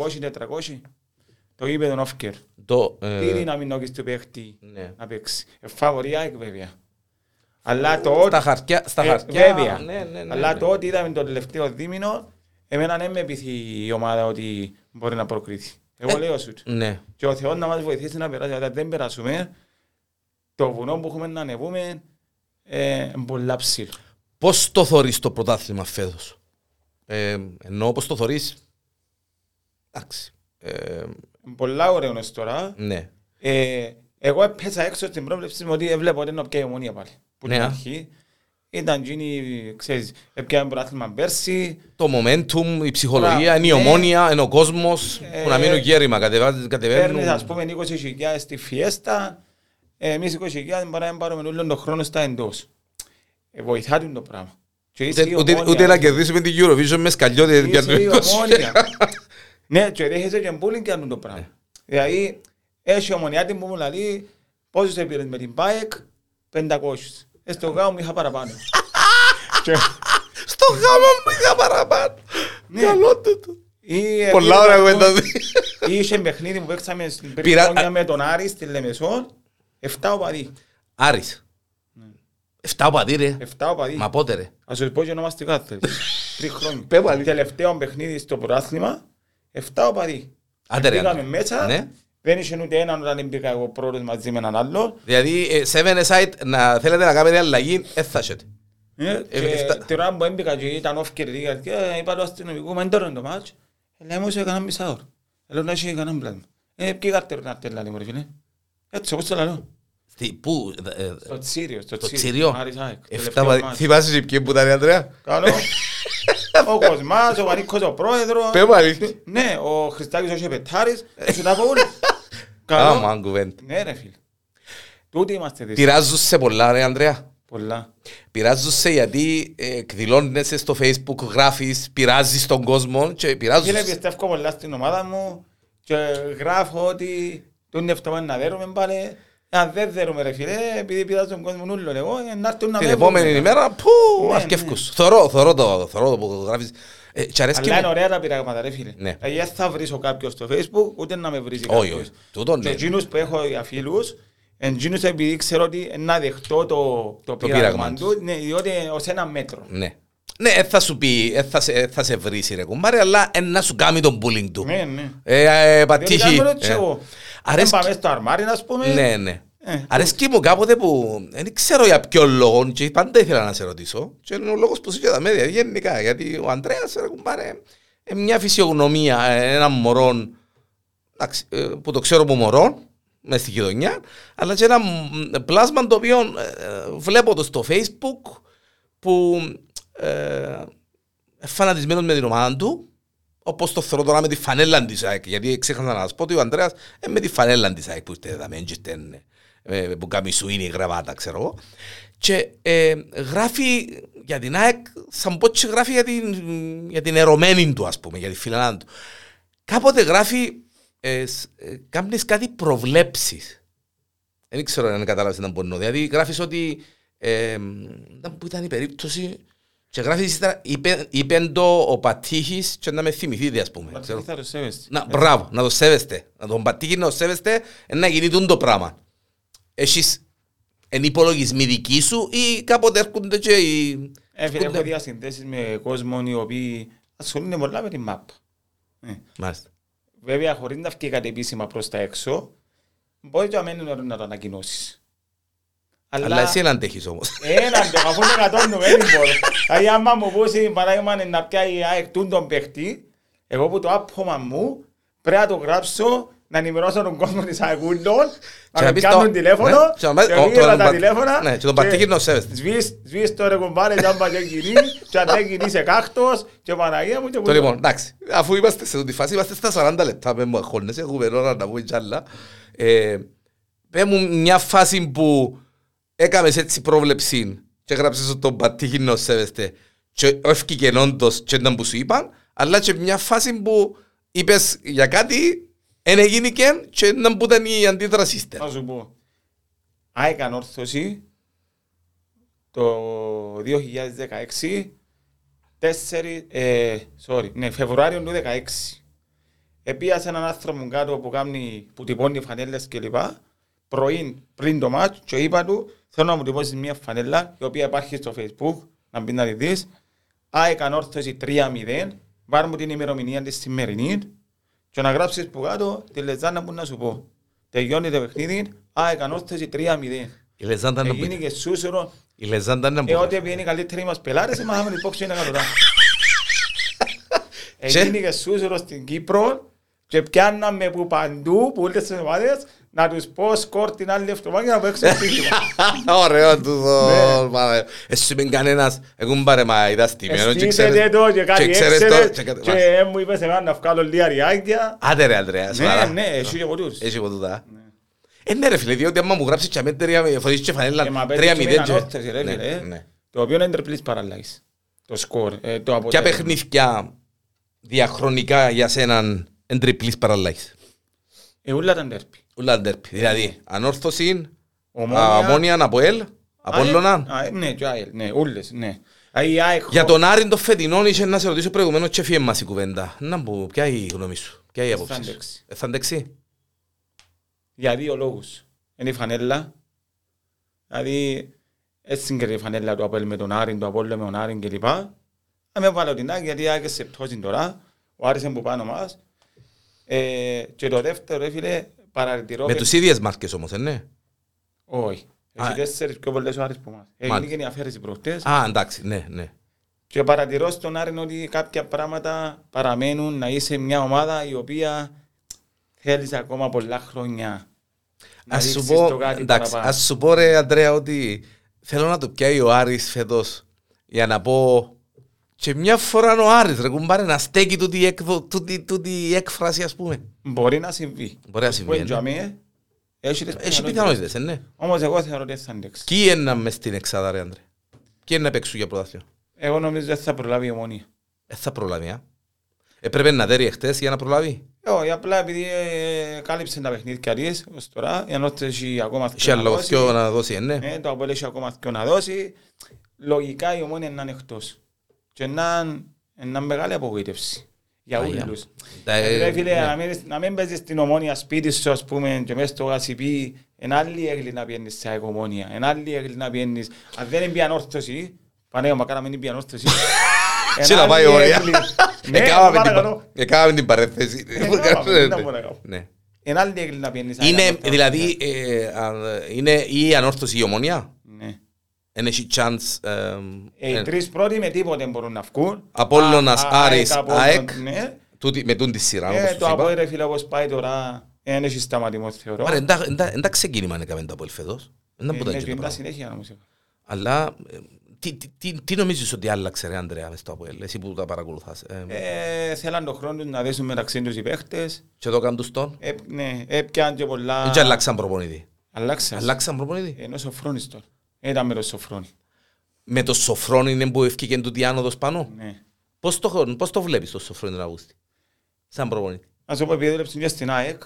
300-400. Το γήπεδο όφκερ. Το, Τι ε, είναι να μην νόκεις του παίχτη ναι. να παίξει. Ε, Φαβορία εκ βέβαια. Αλλά το Στα χαρτιά, στα ε, χαρτιά. Βέβαια. Ναι, ναι, ναι, Αλλά ναι. το ότι είδαμε το τελευταίο δίμηνο, εμένα δεν με πείθει η ομάδα ότι μπορεί να προκριθεί. Εγώ Ε, λέω σου. Ναι. Και ο Θεός να μας βοηθήσει να περάσει. Αλλά δεν περάσουμε, το βουνό που έχουμε να ανεβούμε ε, είναι πολλά ψηλό. Πώς το θωρείς το πρωτάθλημα φέτος; Ε, εννοώ πώς το θωρείς. Εντάξει. Ε, Είναι πολλά ωραίο είναι τώρα. ναι. Ε, εγώ έπαιζα έξω στην πρόβλεψη μου ότι έβλεπα ότι είναι να πιάει η ομονία πάλι. Που την Ναι. αρχή ήταν γίνει, ξέρεις, έπιανε πρωτάθλημα πέρσι. Το momentum, η ψυχολογία, Μπράβο, είναι η ναι. ομόνια, είναι ο κόσμος Ε, που να μείνουν γέρημα, κατεβάζουν, Παίρνεις κατεβαίνουν. ας πούμε 20.000 στη φιέστα, ε, εμείς 20.000 μπορεί να πάρουμε όλο τον χρόνο στα εντός. Ε, βοηθά το πράγμα. Και είσαι η Ούτε, ούτε, Ομόνια. ούτε να κερδίσουμε την Eurovision μες σκαλιώτη. Είσαι για το η 20. ομόνια. Ναι, και δέχεσαι και μπούλινγκ και αυτό το Ναι. πράγμα. Δηλαδή, έχει ομονιά την που μου λέει, πόσους έπαιρες με την ΠΑΕΚ, 500. Ε, στο γάμο μου είχα παραπάνω. Και- Στο γάμο μου είχα παραπάνω. Ναι. Καλό του το. ή, ε, Πολλά πήγα, ωραία ας πούμε, κουβέντα. Ή είχε παιχνίδι που παίξαμε στην Πειρα- περιφέρεια με τον Άρης στη Λεμεσόν, 7 οπαδοί. Άρης. Ναι. Εφτά οπαδί ρε. 7 οπαδοί. Μα πότε ρε. Ας σου πω και ονομαστικά θέλεις. Τρεις χρόνια. Πες μου αλήθεια. Τελευταίο παιχνίδι στο πρωτάθλημα, 7 οπαδοί. Άντε ρε. Πήγαμε άντε. μέσα, Ναι. δεν είχε ούτε έναν όταν μπήκα εγώ πρώτος μαζί με έναν άλλο. Δηλαδή, ε, seven aside, να θέλετε να κάνετε αλλαγή, έθασετε. Ε, Ε, Και εφτά- την ώρα που έμπηκα και ήταν off κερδί, και είπα το αστυνομικό, μα είναι τώρα το μάτς. Ε, Λέει μου σε έκανα μισά ώρα. Λέω να έχει κανένα πλάσμα. Ε, ποιοι κάρτερ να τέλα, λέει μου ρε φίλε. Έτσι, όπως το λέω. Στη- Πού, ε, Στο Τσίριο, στο το Τσίριο. Τσιριό. Άρης ΑΕΚ, Εφτά τελευταίο οπαδί. μάτς. Θυμάσαι και ποιοι που ήταν η Αντρέα. Καλό. Ο Κοσμάς, ο Βανίκος ο πρόεδρος. Πες μου αλήθεια. Ναι, ο Χριστάκης ο Σεπετάρης. Σου τα πω όλοι. Άμα Καλό. κουβέντα. Ναι ρε φίλε. Τούτοι είμαστε δύσκολοι. Πειράζουν σε πολλά ρε Ανδρέα. Πολλά. Πειράζουν σε γιατί ε, εκδηλώνεσαι στο facebook, γράφεις, πειράζεις τον κόσμο και πειράζουν Φίλε, σε. πιστεύω πολλά στην ομάδα μου και γράφω ότι τον εβδομάδα να δέρουμε πάλι. Αν δεν δέρουμε ρε φίλε, επειδή πειράζω τον κόσμο νουλό εγώ, ε, να έρθουν να Την με επόμενη βρουν. ημέρα, που, Ναι, αρκεύκους. Θωρώ, θωρώ το, θωρώ το που γράφεις. Ε, και αρέσκει Αλλά είναι μου. ωραία τα πειράγματα ρε φίλε. Ναι. Δηλαδή δεν θα βρίσω κάποιον στο facebook, ούτε να με βρίζει Όχι, κάποιος. όχι. Τούτον, Και ναι. εκείνους που έχω για φίλους, εκείνους επειδή ξέρω ότι να δεχτώ το, το, πείραγμα πείραγμα τους. του, ναι, διότι ως ένα μέτρο. Ναι. Ναι, ε, θα σου πει, ε, θα, σε, ε, θα σε βρήσει ρε κουμπάρε, αλλά ε, να σου κάνει τον bullying του. Ναι, ναι. Ε, ε, Διότι πατήχη. κάνουμε έτσι Ε. εγώ. Δεν Αρέσκει- πάμε στο αρμάρι, ας πούμε. Ναι, ναι. Ε, Αρέσκει μου κάποτε που δεν ξέρω για ποιο λόγο και πάντα ήθελα να σε ρωτήσω και είναι ο λόγος που σου και τα μέδια γενικά γιατί ο Αντρέας ρε κουμπάρε ε, μια φυσιογνωμία ε, έναν μωρό εντάξει, ε, που το ξέρω από μωρό μες στη γειτονιά αλλά και ένα μ, πλάσμα το οποίο ε, βλέπω το στο facebook που ε, φανατισμένος με την ομάδα του όπως το θεωρώ τώρα με τη φανέλα της ΑΕΚ. Γιατί ξέχασα να σας πω ότι ο Ανδρέας είναι με τη φανέλα της ΑΕΚ που είστε εδώ με εντζεστέν, ε, που κάνει σου είναι η γραβάτα ξέρω εγώ. Και ε, γράφει για την ΑΕΚ σαν πω και γράφει για την, για την ερωμένη του ας πούμε για τη φιλανά του. Κάποτε γράφει ε, σ- ε, κάνεις κάτι προβλέψεις δεν ξέρω αν κατάλαβες τι μπορεί να Δηλαδή γράφεις ότι ε, ήταν που ήταν η περίπτωση και γράφεις ύστερα είπε, είπε το ο Πατήχης και να με θυμηθείτε ας πούμε. Μα Ξέρω. τι θα το σέβεσαι. Να, μπράβο, να το σέβεστε. Να τον Πατήχη να το σέβεστε ε, να γίνει τούτο το πράγμα. Έχεις εν υπολογισμοί δικοί σου ή κάποτε έρχονται και οι... Ε, φίλε, έχω έρχονται- διασυνδέσεις με κόσμο οι οποίοι ασχολούνται πολλά με την μάπα. Ε, Μάλιστα. Βέβαια, χωρίς να βγει κάτι επίσημα προς τα έξω, μπορεί και αμένει να το ανακοινώσεις. Αλλά εσύ δεν αντέχεις όμως. Έναν το, αφού είναι κατώνουμε, δεν μπορώ. Δηλαδή, άμα μου πούσει παράδειγμα να πιάει η ΑΕΚ τούν τον παίχτη, εγώ που το άπχομα μου πρέπει να το γράψω, να ενημερώσω τον κόσμο της ΑΕΚ ούλων, Και να να με πεις κάνουν το- τηλέφωνο, ναι, και να πεις- και ο- πήγα τον τα Πα- τηλέφωνα, ναι, και τον Πατήκη να σέβεστε. σβήσεις- σβήσεις το ρε κουμπάρε, τζάμπα και κοινή, και αν δεν κινείσαι κάκτος, και Παναγία μου και Το που λοιπόν, εντάξει, αφού είμαστε σε αυτή τη φάση, είμαστε στα 40 λεπτά, με μου αχώνεσαι, έχουμε ώρα να πούμε κι άλλα. Ε, πέ μου μια φάση που έκαμες έτσι πρόβλεψη και έγραψες ότι τον πατήχη να σέβεστε και έφυγε όντως και ήταν που σου είπαν, αλλά και μια φάση που είπες για κάτι, εν έγινε και και ήταν που ήταν η αντίδραση ύστερα. Να σου πω. ΑΕΚ ανόρθωση το 2016 τέσσερι, ε, sorry, ναι, Φεβρουάριο του 16. Επίασε έναν άνθρωπο κάτω που, κάνει, που τυπώνει φανέλες και λοιπά, πρωί πριν το μάτς και είπα του θέλω να μου τυπώσεις μια φανέλα η οποία υπάρχει στο facebook να μπει να τη δεις ΑΕΚ ανόρθωση 3-0 βάρ μου την ημερομηνία της σημερινή και να γράψεις που κάτω τη λεζάνα που να σου πω. Τελειώνει το παιχνίδι, ΑΕΚ ανόρθωση 3-0. Η Λεζάντα να Έγινε μπει. και σούσουρο, Η Λεζάντα να μπει. ε, ότι είναι οι καλύτεροι μας πελάρες, μάθαμε την πόξη είναι εκατοτά. Και- Έγινε και σούσουρο στην Κύπρο και πιάνναμε που παντού, που όλες τις ομάδες, να τους πω σκορ την άλλη εβδομάδα για να παίξουν στοίχημα. Ωραίο του Ναι. το μάνα. Εσύ είμαι κανένας, εγώ μπαρε μα είδα στημένο και Στήσετε ξέρεις το και κάτι και ξέρεις το- έξερες και κάτι- και ε, μου είπες εμένα να βγάλω λίγα ριάκια. Άντε ρε Ανδρέα, Ναι, σοβαρά. ναι, εσύ και ποτούς. Έχει από τούτα. Ε, ναι ρε φίλε, διότι άμα μου γράψεις και αμέ τρία φορείς και φανέλα Ε, μα τρία παίζεις με μηδέν έναν και- όρθεση, ρε Ναι, φίλε, ε. ναι. Το οποίο είναι τριπλής παραλλαγής. Το σκορ, ε, το Ποια αποτέλεσμα. παιχνίδια διαχρονικά για σέναν εν τριπλής παραλλαγής. Ε, ούλα ήταν τέρπι. Ούλα ντέρπι. Δηλαδή, ανόρθωση, Ομόνια. αμόνια, αποέλ, απόλλωνα. Α, ε, Ναι, και ΑΕΛ, ναι, ούλες, ναι. Α, η ΑΕΚ Για χω- τον Άρη το φετινό είχε να σε ρωτήσω προηγουμένως και φύγε μας η κουβέντα. Να μου, ποια είναι η γνώμη σου, ποια είναι η Θα άποψη σου. αντέξει. Ε, Θα αντέξει. Για δύο λόγους. Είναι η φανέλα. Δηλαδή, έτσι και η φανέλα του Απέλ με τον Άρη, του Απόλλω με τον Άρη κλπ. Να με βάλω την ΑΕΚ, γιατί η ΑΕΚ είναι σε πτώση τώρα. Ο Άρης είναι που πάνω μας. Ε, και το δεύτερο, ρε φίλε, παρατηρώ... Με και- τους ίδιες μάρκες όμως, ε, ναι. Όχι. Α, Έχει τέσσερις πιο πολλές ο Άρης που μας. Έγινε Μάλιστα. και η αφαίρεση προχτές. Α, εντάξει, ναι, ναι. Και παρατηρώ στον Άρη ότι κάποια πράγματα παραμένουν να είσαι μια ομάδα η οποία θέλεις ακόμα πολλά χρόνια να Ας σου δείξεις πω, το κάτι εντάξει, παραπάνω. ας σου πω ρε Αντρέα ότι θέλω να το πιάει ο Άρης φέτος για να πω και μια φορά ο Άρης ρε κουμπάρε να στέκει τούτη, η έκδο- τούτη, τούτη η έκφραση ας πούμε. Μπορεί να συμβεί. Μπορεί να συμβεί, Που ε, είναι για μέ, Έχεις τις Έχεις πιθανότητες. πιθανότητες, ε, ναι. Όμως εγώ θεωρώ ότι θα αντέξει. Ποιοι είναι μες στην εξάδα ρε Αντρέα. Ποιοι είναι να παίξουν για πρωτάθλημα. Εγώ νομίζω ότι θα προλάβει η ομονία. Ε, θα προλάβει, α. Έπρεπε να δέρει εχθές για να προλάβει. Όχι, απλά επειδή ε, κάλυψε τα παιχνίδια της ως τώρα, ενώ έχει ακόμα Είχε άλλο δώσει. δυο να δώσει, ε, ναι. Ε, το Απόλλη έχει ακόμα δύο να δώσει. Λογικά η ομόνια να είναι εκτός. Και να είναι να μεγάλη απογοήτευση. Για Άγια. όλους. Τα, ε, Ρε φίλε, ναι. να μην- να μην παίζεις στην ομόνια σπίτι σου, ας πούμε, και μέσα στο γασιπί, εν άλλη έγκλη να πιένεις σε ομόνια, εν άλλη έγκλη να πιένεις, αν δεν είναι ανόρθωση, πανέω μακάρα μην είναι ανόρθωση. εν Σε να πάει άλλη ωραία. έγκλη- Ναι, Εκάμαμε την παρακαλώ. πα- Εκάμαμε την παρέθεση. Εκάμαμε, δεν τα μπορώ να κάνω. Ναι. Εν άλλη έγκλη να πιένεις. Είναι, ανόρθωση. δηλαδή, ε, α, είναι η ανόρθωση η ομονία. Ναι. Εν έχει chance. ε, Ε, Οι ε, τρεις πρώτοι με τίποτε μπορούν να βγουν. Απόλλωνας, Α, α, Άρης, Απόλλων, ΑΕΚ. ναι. τούτη- Με τούν τη σειρά, όπως Ε, τους το είπα. Απόλλων, ρε φίλε, όπως πάει τώρα, δεν έχεις σταματημό, θεωρώ. Άρα, εντά- εντά- εντά ξεκίνημα έκαμε το Αποέλ φέτος. Δεν Ε, ήταν ποτέ ναι, έτσι και το είναι τα πράγμα. συνέχεια, νομίζω. Αλλά ε, τι- τι- τι- τι νομίζεις ότι άλλαξε ρε Ανδρέα μες στο Αποέλ, εσύ που τα παρακολουθάς. ε, Ε, Θέλαν τον χρόνο τους να δέσουν μεταξύ τους οι παίχτες. Και το κάνουν τους τον. Ε, Ναι, έπιαν και πολλά... Δεν και αλλάξαν προπονητή. Αλλάξαν. Αλλάξαν προπονητή. Ενώ Σοφρόνης τώρα. Ήταν με τον Σοφρόνη. Με το Σοφρόνι είναι που ευκήκε τούτη άνοδος πάνω; Ναι. Πώς το, πώς το βλέπεις το Σοφρόνι τον Αυγούστη. Σαν προπονητή; Να σου πω, επειδή δούλεψε και στην ΑΕΚ,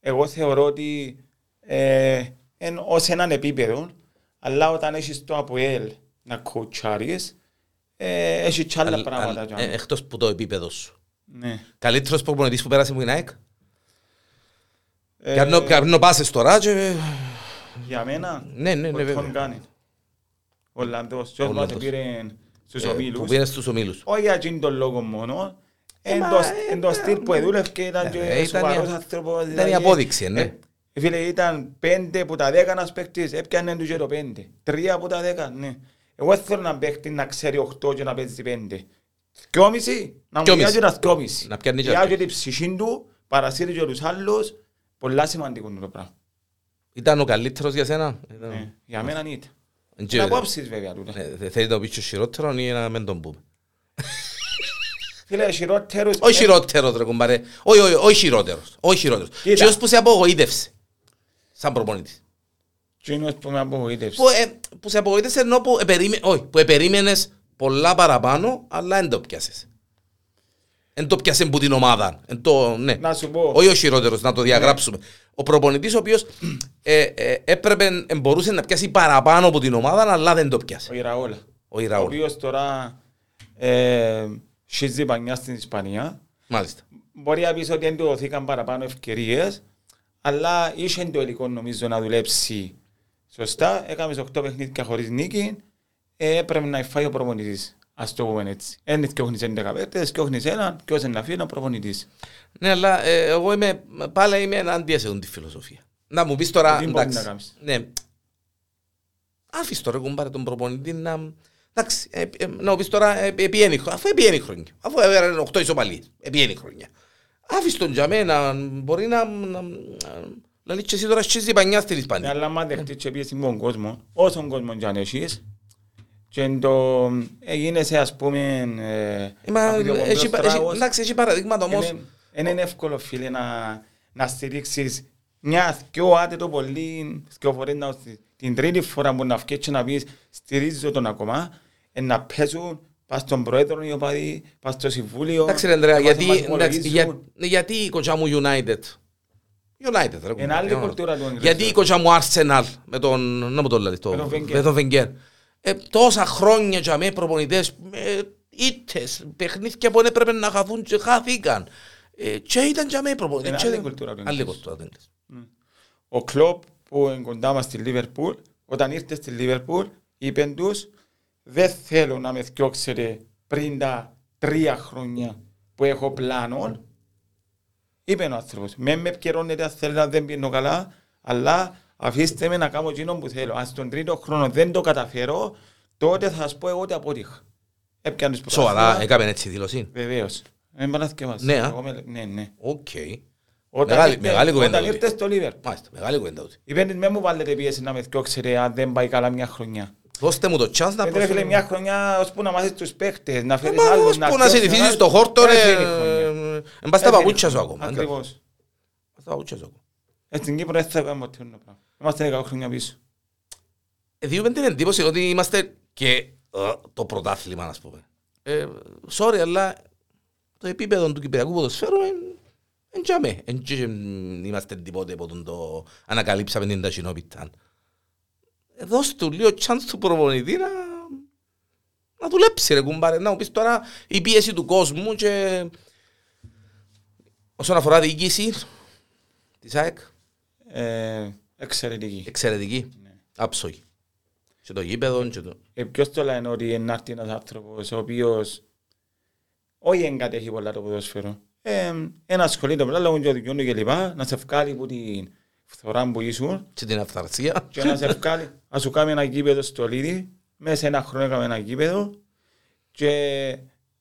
εγώ θεωρώ ότι ε, εν, ως έναν επίπεδο, αλλά όταν έχεις το ΑΠΟΕΛ να κοουτσάρεις, ε, έχεις κι άλλα Αλ- πράγματα. αλ- κι ε, άλλο. Εκτός που το επίπεδο σου. Ναι. Καλύτερος προπονητής που πέρασε μου είναι ΑΕΚ; Ε, Κάνω- Κάνω πάσες τώρα και... Για μένα, Ναι, ναι, ναι, ο βέβαια. Τόν Γκάνιν. Ο Ολλανδός. Και όμως Ολλανδός. πήρε στους ε, Που ομίλους. πήρε στους ομίλους. Όχι για εκείνον τον λόγο μόνο. Εν μα, το- ε, Εν το στυλ που εδούλευε και ήταν ε, και ήταν η- σοβαρός άνθρωπος. ήταν η δηλαδή, απόδειξη, ε, ναι. ε, Φίλε, ήταν πέντε που τα δέκα ένας παίκτης, έπιανε τους και το πέντε. Τρία από τα δέκα, ναι. Εγώ δεν θέλω να παίκτη να ξέρει οχτώ και να παίζει πέντε. Δυόμιση, να μου Δυόμιση. πιάζει ένας δυόμιση. Να πιάνει και Πιάζει αυτό. την ψυχή του, παρασύρει και τους άλλους. Πολλά σημαντικό είναι το πράγμα. Ήταν ο καλύτερος για σένα; Ήταν- Ναι. Για μένα είναι. Και- Είναι απόψεις βέβαια τούτα. Ε, θε- Θέλει να το πεις και χειρότερο ή να μην τον πούμε. Φίλε, χειρότερους... Όχι χειρότερος ρε κουμπάρε. Όχι, όχι, όχι χειρότερος. Όχι χειρότερος. Κοίτα. Ποιος που σε απογοήτευσε. Σαν προπονητής. Εκείνος που με απογοήτευσε. Που, ε, που σε απογοήτευσε ενώ που, επερίμενε, όχι, που επερίμενες πολλά παραπάνω, αλλά δεν το πιάσες. Δεν το πιάσε που την ομάδα. Εν το, ναι. Να σου πω. Όχι ο χειρότερος, να το διαγράψουμε. Ο προπονητής ο οποίος ε, ε, έπρεπε, ε, μπορούσε να πιάσει παραπάνω από την ομάδα, αλλά δεν το πιάσε. Ο Ιραόλα. Ο Ο Ιραούλ. οποίος τώρα Ε, Σιζή πανιά στην Ισπανία. Μάλιστα. Μπορεί να πεις ότι δεν του δοθήκαν παραπάνω ευκαιρίες, αλλά είχε το υλικό νομίζω να δουλέψει σωστά. Έκαμες 8 παιχνίδια χωρίς νίκη. Ε, έπρεπε να φάει ο προπονητής. Ας το πούμε έτσι. Ένι θκιόχνεις 11 παίκτες, θκιόχνεις έναν, ποιος είναι να φύγει ο προπονητής. Ναι, αλλά ε, εγώ είμαι, πάλι είμαι εναντία σε αυτή τη φιλοσοφία. Να μου πεις τώρα, Τι μπορεί να εντάξει, κάνεις; ναι, άφησε τώρα κουμπάρε τον προπονητή να... Εντάξει, ε, ε, να μου πεις τώρα, ε, επιένει χρόνια, αφού επιένει χρόνια, αφού έβγαλε 8 ισοπαλίες, επιένει χρόνια. Άφησε τον για μένα, μπορεί να... να, να λύσεις εσύ τώρα σχέση πανιά στην Ναι, Ισπανία. αλλά άμα δεχτείς και πίεση με τον κόσμο, όσον κόσμο και αν έχεις, και εν το έγινεσαι ας πούμε ε, Μα, απειδιοπομπαίος έχει, έχει, τράγος, εντάξει, έχει παραδείγματα όμως. είναι- είναι είναι εύκολο φίλε να, να στηρίξεις μια δυο άτε το πολύ δυο φορές να, την τρίτη φορά που να βγεις και να πεις στηρίζω τον ακόμα ε, να παίζουν πας στον πρόεδρο οι οπαδοί, πας στο συμβούλιο Εντάξει ρε Ανδρέα, να γιατί, μας εντάξει, υπολογίζουν. για, ναι, γιατί η κοτσιά μου United; United ρε. Είναι άλλη κουμπάρε. κουλτούρα του Αγγλικού. Γιατί η κοτσιά μου Arsenal με τον, να μου το λέει, το, Με τον Wenger. με τον Wenger. Ε, τόσα χρόνια για με προπονητές, ε, ήττες, παιχνίδια που έπρεπε να χαθούν και χάθηκαν. Ε, και ήταν για με προπονητές. Είναι και- άλλη κουλτούρα του Άλλη Αγγλικού. κουλτούρα του Αγγλικού. Ο Κλόπ που είναι κοντά μας στη Λίβερπουλ, όταν ήρθε στη Λίβερπουλ, είπε τους δεν θέλω να με θιώξετε πριν τα τρία χρόνια που έχω πλάνο. Είπε ο άνθρωπος, με με επικαιρώνετε αν θέλετε αν δεν πίνω καλά, αλλά αφήστε με να κάνω εκείνο που θέλω. Αν στον τρίτο χρόνο δεν το καταφέρω, τότε θα σας πω εγώ ότι αποτύχα. Έπιανε τους Σοβαρά, πρωτάθλημα. έκαμε έτσι δήλωση. Βεβαίως. Δεν πάνε να θυκευάσεις. Ναι, α. Εγώ με- Ναι, ναι. Οκ. Όταν Μεγάλη- ήρθε- μεγάλη κουβέντα Όταν τούτη. ήρθε στο Λίβερπουλ. Μάλιστα, μεγάλη κουβέντα ούτε. Είπε με μου βάλετε πίεση να με θυκιώξετε αν δεν πάει καλά μια χρονιά. Δώστε μου το chance να Δεν ρε φίλε μια χρονιά ώσπου να μάθεις τους παίχτες, να φέρεις Μα άλλους, ως να που να θυκιώσεις συνηθίσεις άλλους. το χόρτο, Δεν ρε, φέρει χρονιά. ε, εν πας στα Δεν παπούτσια φέρει σου ακόμα. χρονιά. Ακριβώς. Στα παπούτσια σου ακόμα. Ε, Στην Κύπρο δεν θα κάνουμε ποτέ το πράγμα. Είμαστε 10 χρόνια πίσω. Διούμε την εντύπωση ότι είμαστε και ε, το πρωτάθλημα, ας πούμε. Ε, sorry, αλλά το επίπεδο του Κυπριακού ποδοσφαίρου είναι τζαμέ. Δεν είμαστε τίποτε από τον το ανακαλύψαμε την ταχυνόπιτα. Ε, Δώστε του λίγο chance του προπονητή να, να δουλέψει ρε κουμπάρε. Να μου πεις τώρα η πίεση του κόσμου και όσον αφορά διοίκηση της ΑΕΚ, Ε, Εξαιρετική. εξαιρετική, άψογη. Και το γήπεδο και το... Ε, Ποιος το λένε ότι είναι να έρθει ένας άνθρωπος ο οποίος όχι εγκατέχει πολλά το ποδόσφαιρο. Ε, Ένα ασχολείται με λόγω του δικαιού και λοιπά, να σε βγάλει από την φθορά που ήσουν και την αυθαρσία. και να σε βγάλει, να σου κάνει ένα γήπεδο στο Λίδι, μέσα σε ένα χρόνο έκαμε ένα γήπεδο και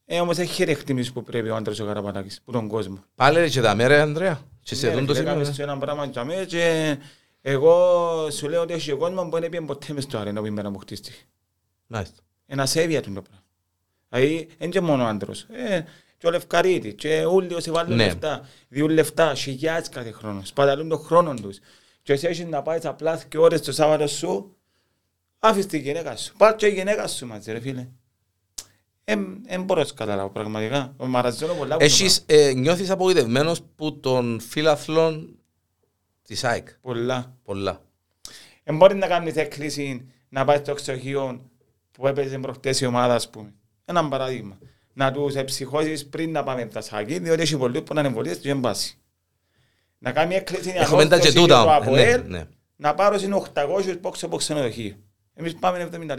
ε, όμως έχει εκτιμήσει που πρέπει ο άντρας ο Καραπατάκης, που τον κόσμο. Πάλι ρε και τα μέρα, Ανδρέα. Και σε Ναι, δουν το ρε, φίλε, σημείο. έκαμες ε. το ένα πράγμα για μέ και εγώ σου λέω ότι έχει ο κόσμο που δεν πήγε ποτέ μες στο αρένα που ημέρα μου χτίστηκε. Μάλιστα. Ένα σέβεια του το πράγμα. Δηλαδή, δεν και μόνο ο άντρος. Ε, και ο Λευκαρίτη, και όλοι όσοι βάλουν Ναι. λεφτά, διούν λεφτά, χιλιάδες κάθε χρόνο, σπαταλούν τον χρόνο τους. Και εσύ έχεις να πάεις απλά και ώρες το Σάββατο σου, άφησες τη γυναίκα σου. Πάρ' και η γυναίκα σου μαζί ρε φίλε. Δεν μπορώ να σου καταλάβω πραγματικά. Ο Μαραζώνο πολλά που το Έχεις, ε, νιώθεις απογοητευμένος που τον φίλαθλον της ΑΕΚ. πράγμα. Πολλά. Πολλά. Δεν μπορεί να κάνεις έκκληση να πάει στο εξοχείο που έπαιζε προχτές η ομάδα, ας πούμε. Ένα παράδειγμα. Να τους εψυχώσεις πριν να πάμε τα σάκη, διότι έχει πολλοί που να είναι εμβολίες και δεν πάσει. Να κάνει έκκληση για Έχουμε τα και ανόρθωση τούτα. το Ναι, ΑΠΟΕΛ, ναι. να πάρω είναι 800 πόξο από ξενοδοχείο. Εμείς πάμε 74.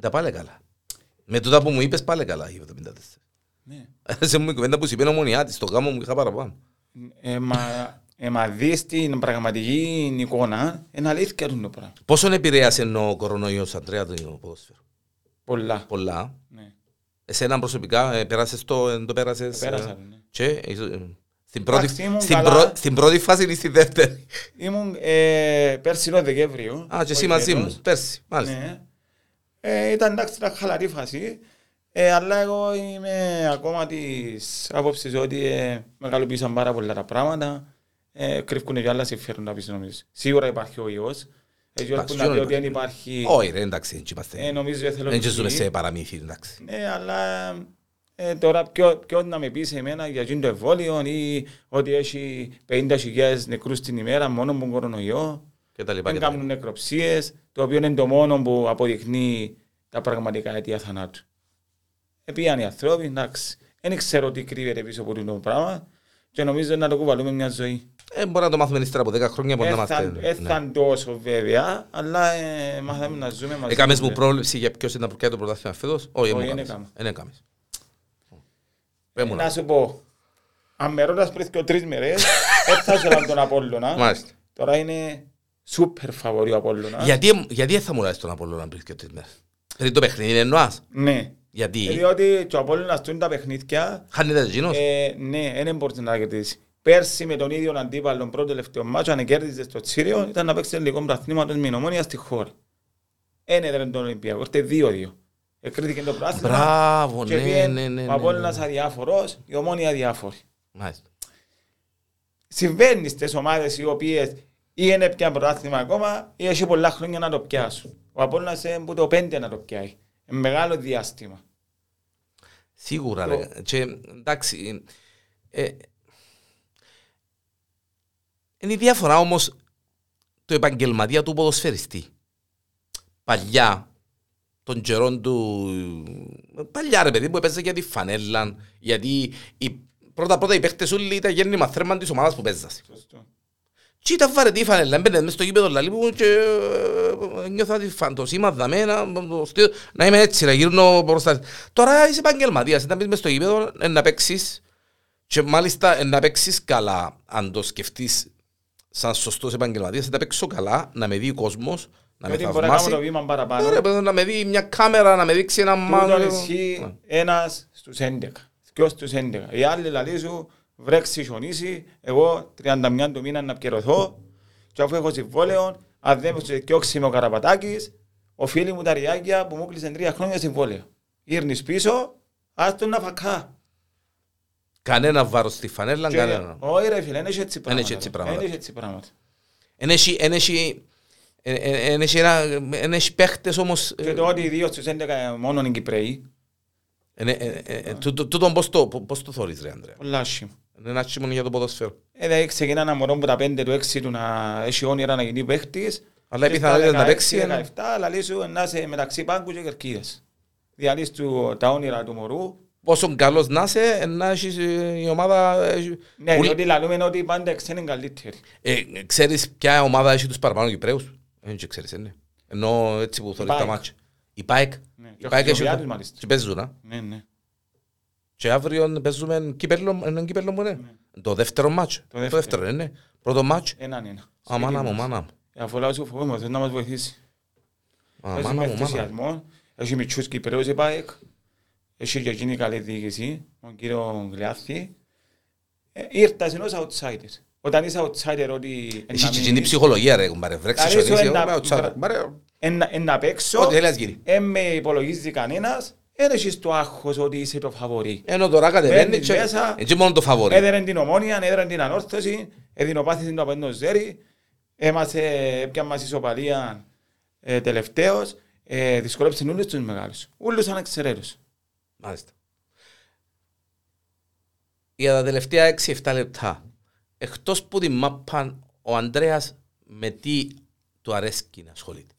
Τα πάλι καλά. Με τούτα που μου είπες πάλι καλά η 74. Ναι. Σε μου η κουβέντα που σου είπε νομονιάτης, το γάμο μου είχα παραπάνω. Ε, μα, ε, μα δεις την πραγματική εικόνα, είναι αλήθεια το πράγμα. Πόσον επηρέασε ο κορονοϊός, Αντρέα, το ποδόσφαιρο; Πολλά. Πολλά. Ναι. Εσένα προσωπικά ε, πέρασες το, ε, το πέρασες. ε, Πέρασα, ναι. Και ε, στην πρώτη, Εντάξει, ήμουν στην, καλά. πρω- στην πρώτη φάση ή στη δεύτερη; Ήμουν ε, πέρσινο Δεκέμβριο. Α, και εσύ όχι μαζί φέτος. μου. Πέρσι. Μάλιστα. Ναι. Ε, ήταν εντάξει, ήταν χαλαρή φάση. Ε, αλλά εγώ είμαι ακόμα της άποψης ότι ε, μεγαλοποίησαν πάρα πολλά τα πράγματα. Ε, κρύβκουν και άλλα συμφέροντα πίσω νομίζω. Σίγουρα υπάρχει ο ιός. Έτσι Εντάξει, που να πει σίγουρα ότι δεν υπάρχει, Όχι ρε, εντάξει, έτσι ε, είμαστε. νομίζω εθελοντική. Δεν και ζούμε σε παραμύθι, εντάξει. Ναι, αλλά ε, τώρα ποιο, ποιο να με πεις σε μένα για εκείνο το εμβόλιο ή ότι έχει 50.000 νεκρούς την ημέρα μόνο με κορονοϊό. Και τα λοιπά. Δεν και τα κάνουν νεκροψίες, το οποίο είναι το μόνο που αποδεικνύει τα πραγματικά αιτία θανάτου. Επίαν οι ανθρώποι, εντάξει. Δεν ξέρω τι κρύβεται πίσω από το πράγμα και νομίζω να το κουβαλούμε μια ζωή. Ε, μπορεί να το μάθουμε ύστερα από 10 χρόνια, μπορεί να μάθουμε. Δεν θα είναι τόσο βέβαια, αλλά ε, μάθαμε να ζούμε μαζί. Έκαμες μου πρόβλεψη για ποιος είναι να προκειάει το πρωτάθλημα φέτος. Όχι, Όχι, δεν δεν έκαμες. έκαμα. Δεν έκαμες. Πες μου Να να. σου πω, αν με ρώτας πριν και τρεις μέρες, δεν θα ήθελα τον Απόλλωνα. Μάλιστα. Τώρα είναι σούπερ φαβορή ο Απόλλωνα. Γιατί, γιατί δεν θα μου λάβεις τον Απόλλωνα πριν και τρεις μέρες; Δηλαδή το παιχνίδι εννοάς. Ναι. Γιατί; Διότι και ο Απόλλωνας του είναι τα παιχνίδια, χάνεται εκείνος. ε, ναι, δεν μπορείς να κερδίσει. Πέρσι με τον ίδιο αντίπαλο πρώτο τελευταίο μάτσο, αν κέρδιζες στο Τσίριο, ήταν να παίξεις λίγο πρωταθλήματος με νομόνια στη χώρα. Ένα έδραν τον Ολυμπιακό, ήρθε 2-2. Εκρίθηκε το πράσινο. Μπράβο, και ναι, πήγε ναι, ναι, Ο ναι, Απόλλωνας ναι. αδιάφορος, η ομόνια αδιάφορη. Μάλιστα. Συμβαίνει στις ομάδες οι οποίες ή είναι πια πρωτάθλημα ακόμα ή έχει πολλά χρόνια να το πιάσουν. Ο Απόλλωνας είναι που το πέντε να το πιάει. Είναι μεγάλο διάστημα. Σίγουρα, Το- ρε. Και εντάξει, ε, είναι η διαφορά όμως του επαγγελματία του ποδοσφαιριστή. Παλιά, των καιρών του... Παλιά ρε παιδί που έπαιζε για τη φανέλα, γιατί οι, πρώτα πρώτα οι παίχτες όλοι ήταν γέννημα θέρμαν της ομάδας που παίζασαι. Σωστό. Και ήταν βαρετή η φανέλα, έμπαινε μες στο γήπεδο λαλί μου και ε, νιώθα τη φαντοσίμα δαμένα, το στείλω, να είμαι έτσι, να γύρνω μπροστά. Τώρα είσαι επαγγελματίας, να μπεις μες στο γήπεδο, ε, να παίξεις και μάλιστα ε, να παίξεις καλά, αν το σκεφτείς σαν σωστός επαγγελματίας, να παίξω καλά, να με δει ο κόσμος, να με Γιατί μπορεί να κάνουμε το θαυμάσει. βήμα παραπάνω. Ωραία, παιδί, να με δει μια κάμερα, να με δείξει ένα Τούτο μάλλον. ισχύει ένας στους 11. Δυο στους 11. Οι άλλοι λαλεί σου βρέξει χιονίσει, εγώ 31 του μήνα να πληρωθώ και αφού έχω συμβόλαιο, αν δεν μου διώξει με ο Καραπατάκης, οφείλει μου τα ριάκια που μου κλείσαν τρία χρόνια συμβόλαιο. Γύρνεις πίσω, ας τον να φακά. Κανένα βάρος στη φανέλα, Και- κανένα. Όχι ρε φίλε, δεν έχει έτσι πράγματα. έχει έτσι πράγματα. Δεν έχει έτσι πράγματα. Εν έχει- εν έχει- εν- εν- εν έχει ένα- εν έχει παίχτες όμως... Και το ότι οι δύο στους 11 μόνο είναι Κυπρέοι, Ε, ναι, ε, ε, ε, τούτο- Τούτον πώς το- πώς το θωρείς ρε Ανδρέα; πολλά άσχημα. Είναι ένα άσχημο για το ποδοσφαίρο. Ε, δηλαδή ξεκινά ένα μωρό που τα πέντε του έξι του να έχει όνειρα να γίνει παίχτης. Αλλά η Και πιθανότητα στα να παίξει 16, είναι- 17, λαλεί σου να είσαι μεταξύ πάγκου και κερκίδες. Διαλύεις του τα όνειρα του μωρού. Πόσο καλός να είσαι, ε, να έχεις ε, η ομάδα... έχει- Ναι, Ουλ- διότι λαλούμε ότι πάντα οι ξένοι είναι καλύτεροι. Ε, Ξέρεις ποια ομάδα έχει τους παραπάνω Κυπρέους; Δεν και ξέρεις, είναι. Ενώ έτσι που θωρείς τα ΠΑΕΚ. μάτια. Η ΠΑΕΚ. Ναι, Η και ΠΑΕΚ έχει... χρησιμοποιά τους μάλιστα. Και παίζουν, α. Ναι, ναι. Και αύριο παίζουμε κύπελλο, είναι κύπελλο που είναι. Το δεύτερο μάτσο. Το δεύτερο. δεύτερο είναι. Πρώτο μάτσο. Έναν ένα. Α, μάνα μου, μάνα μου. Αφού λάω σου φοβούμαι, θες να μας βοηθήσεις. Α, Έχει μάνα με μου, μάνα μου. ενθουσιασμό. Έχει μητσούς Κυπρέους η ΠΑΕΚ. Έχει και εκείνη καλή διοίκηση, τον κύριο Γλιάθη. Ε, Ήρθας ενός outsider. Όταν είσαι outsider ότι... Έχει και εκείνη η ψυχολογία ρε, κουμπάρε. Βρέξεις Αρέσει χιονίσει, ένα- εγώ, outsider. Κουμπάρε, Ένα παίξω, Ό,τι θέλεις ας γίνει. εν με υπολογίζει κανένας, δεν έχεις το άγχος ότι είσαι το φαβορή. Ενώ τώρα κατεβαίνεις Μπαίνεις και μέσα. έτσι μόνο το φαβορεί. Έδεραν την ομόνια, έδεραν την ανόρθωση, εδεινοπάθησαν το απέντο ζέρι, έμασε, έπιαν μας ισοπαλία ε, τελευταίος, ε, δυσκολέψαν όλους τους μεγάλους, όλους ανεξαιρέτους. Μάλιστα. Για τα τελευταία 6-7 λεπτά, εκτός που την μάπα, ο Ανδρέας με τι του αρέσκει να ασχολείται;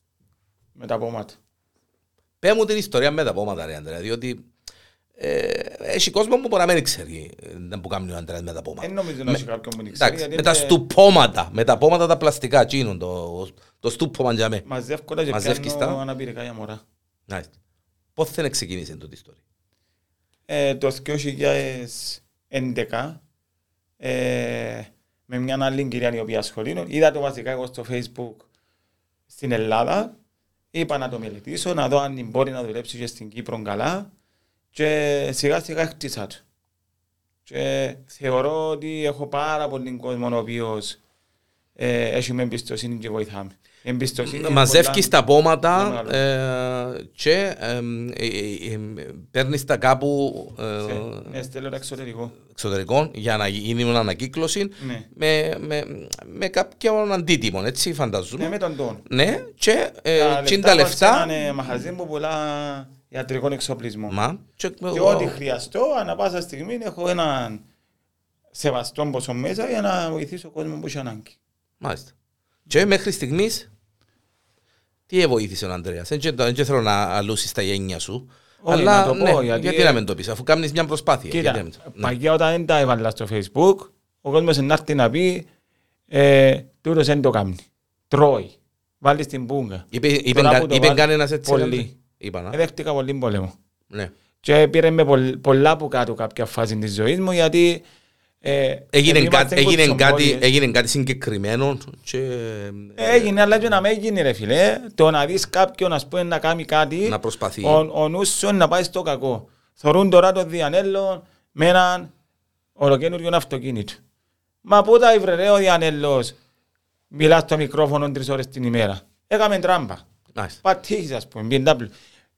Με τα πόματα. Πέ μου την ιστορία με τα πόματα, ρε Ανδρέα, διότι ε, έχει κόσμο που μπορεί να μην ξέρει ε, να που κάνει ο Ανδρέας με τα πόματα. Δεν νομίζω να έχει κάποιον που την ξέρει, Εντάξει, γιατί με τα είναι- στουπώματα, με τα πόματα τα πλαστικά, εκείνον το, το στούπωμα για μέ. μαζεύκοντα και Μαζεύκεις πιάνω τα. αναπηρικά για μωρά. Μάλιστα. Πώς δεν ξεκίνησε τούτη η ιστορία; Ε, το 2011 ε, με μια άλλη κυρία η οποία ασχολείται. Είδα το βασικά εγώ στο facebook στην Ελλάδα. Είπα να το μελετήσω, να δω αν μπορεί να δουλέψει και στην Κύπρο καλά και σιγά σιγά χτίσα το. Και θεωρώ ότι έχω πάρα πολύ κόσμο ο οποίος ε, έχει με εμπιστοσύνη και βοηθάμε. Η εμπιστοσύνη είναι Μαζεύκεις πολλά- τα πόματα μεγάλο. ε, και ε, ε, ε, παίρνεις τα κάπου ε, σε- Ναι, στέλνω το εξωτερικό. εξωτερικών για να γίνει μια ανακύκλωση Ναι. με, με, με κάποιον αντίτιμο, έτσι Ναι, φανταζούμε. με τον τόνο. Ναι, και ε, Τα τσιν τα πας σε λεφτά, έναν, ε, μαχαζί που πουλά ιατρικό εξοπλισμό. μα, και, Και ό,τι χρειαστώ, ανά πάσα στιγμή έχω έναν σεβαστό ποσό μέσα για να βοηθήσω κόσμο που έχει ανάγκη. μάλιστα. Και μέχρι στιγμής, τι βοήθησε ο Ανδρέας; Δεν και- δεν και θέλω να αλούσεις τα γένια σου, Όχι, Αλλά να το πω, ναι, γιατί- γιατί να μην το πεις, αφού κάνεις μια προσπάθεια. γιατί να Κοίτα, μην το- ναι. παγιά όταν δεν τα έβαλα στο facebook, ο κόσμος να έρθει να πει ε, τούτος δεν το κάνει. Τρώει. Βάλεις στην πούγκα. Είπε, είπε, Τώρα κα- που το είπε βάλεις, κανένας έτσι. πολύ. Άντρε; Είπα, να. Εδέχτηκα πολύ πόλεμο. Ναι. Και πήρε με πολλ- πολλά που κάτω κάποια φάση της ζωής μου γιατί ε, Έγινε, επειδή κάτι, είμαστε έγινε, κάτι, κουτσομπόλιες, έγινε κάτι συγκεκριμένο και ε, Έγινε, αλλά και να μην έγινε ρε φίλε. Το να δεις κάποιον ας πούμε να κάνει κάτι, να προσπαθεί. ο, ο νους σου είναι να πάει στο κακό. Θωρούν τώρα το Διανέλλο με έναν ολοκένουργιο αυτοκίνητο. Μα πού τα ήβρε ρε ο Διανέλλος; Μιλάς στο μικρόφωνο τρεις ώρες την ημέρα. Έκαμε τράμπα. Μάλιστα. Πατήχης ας πούμε, BMW.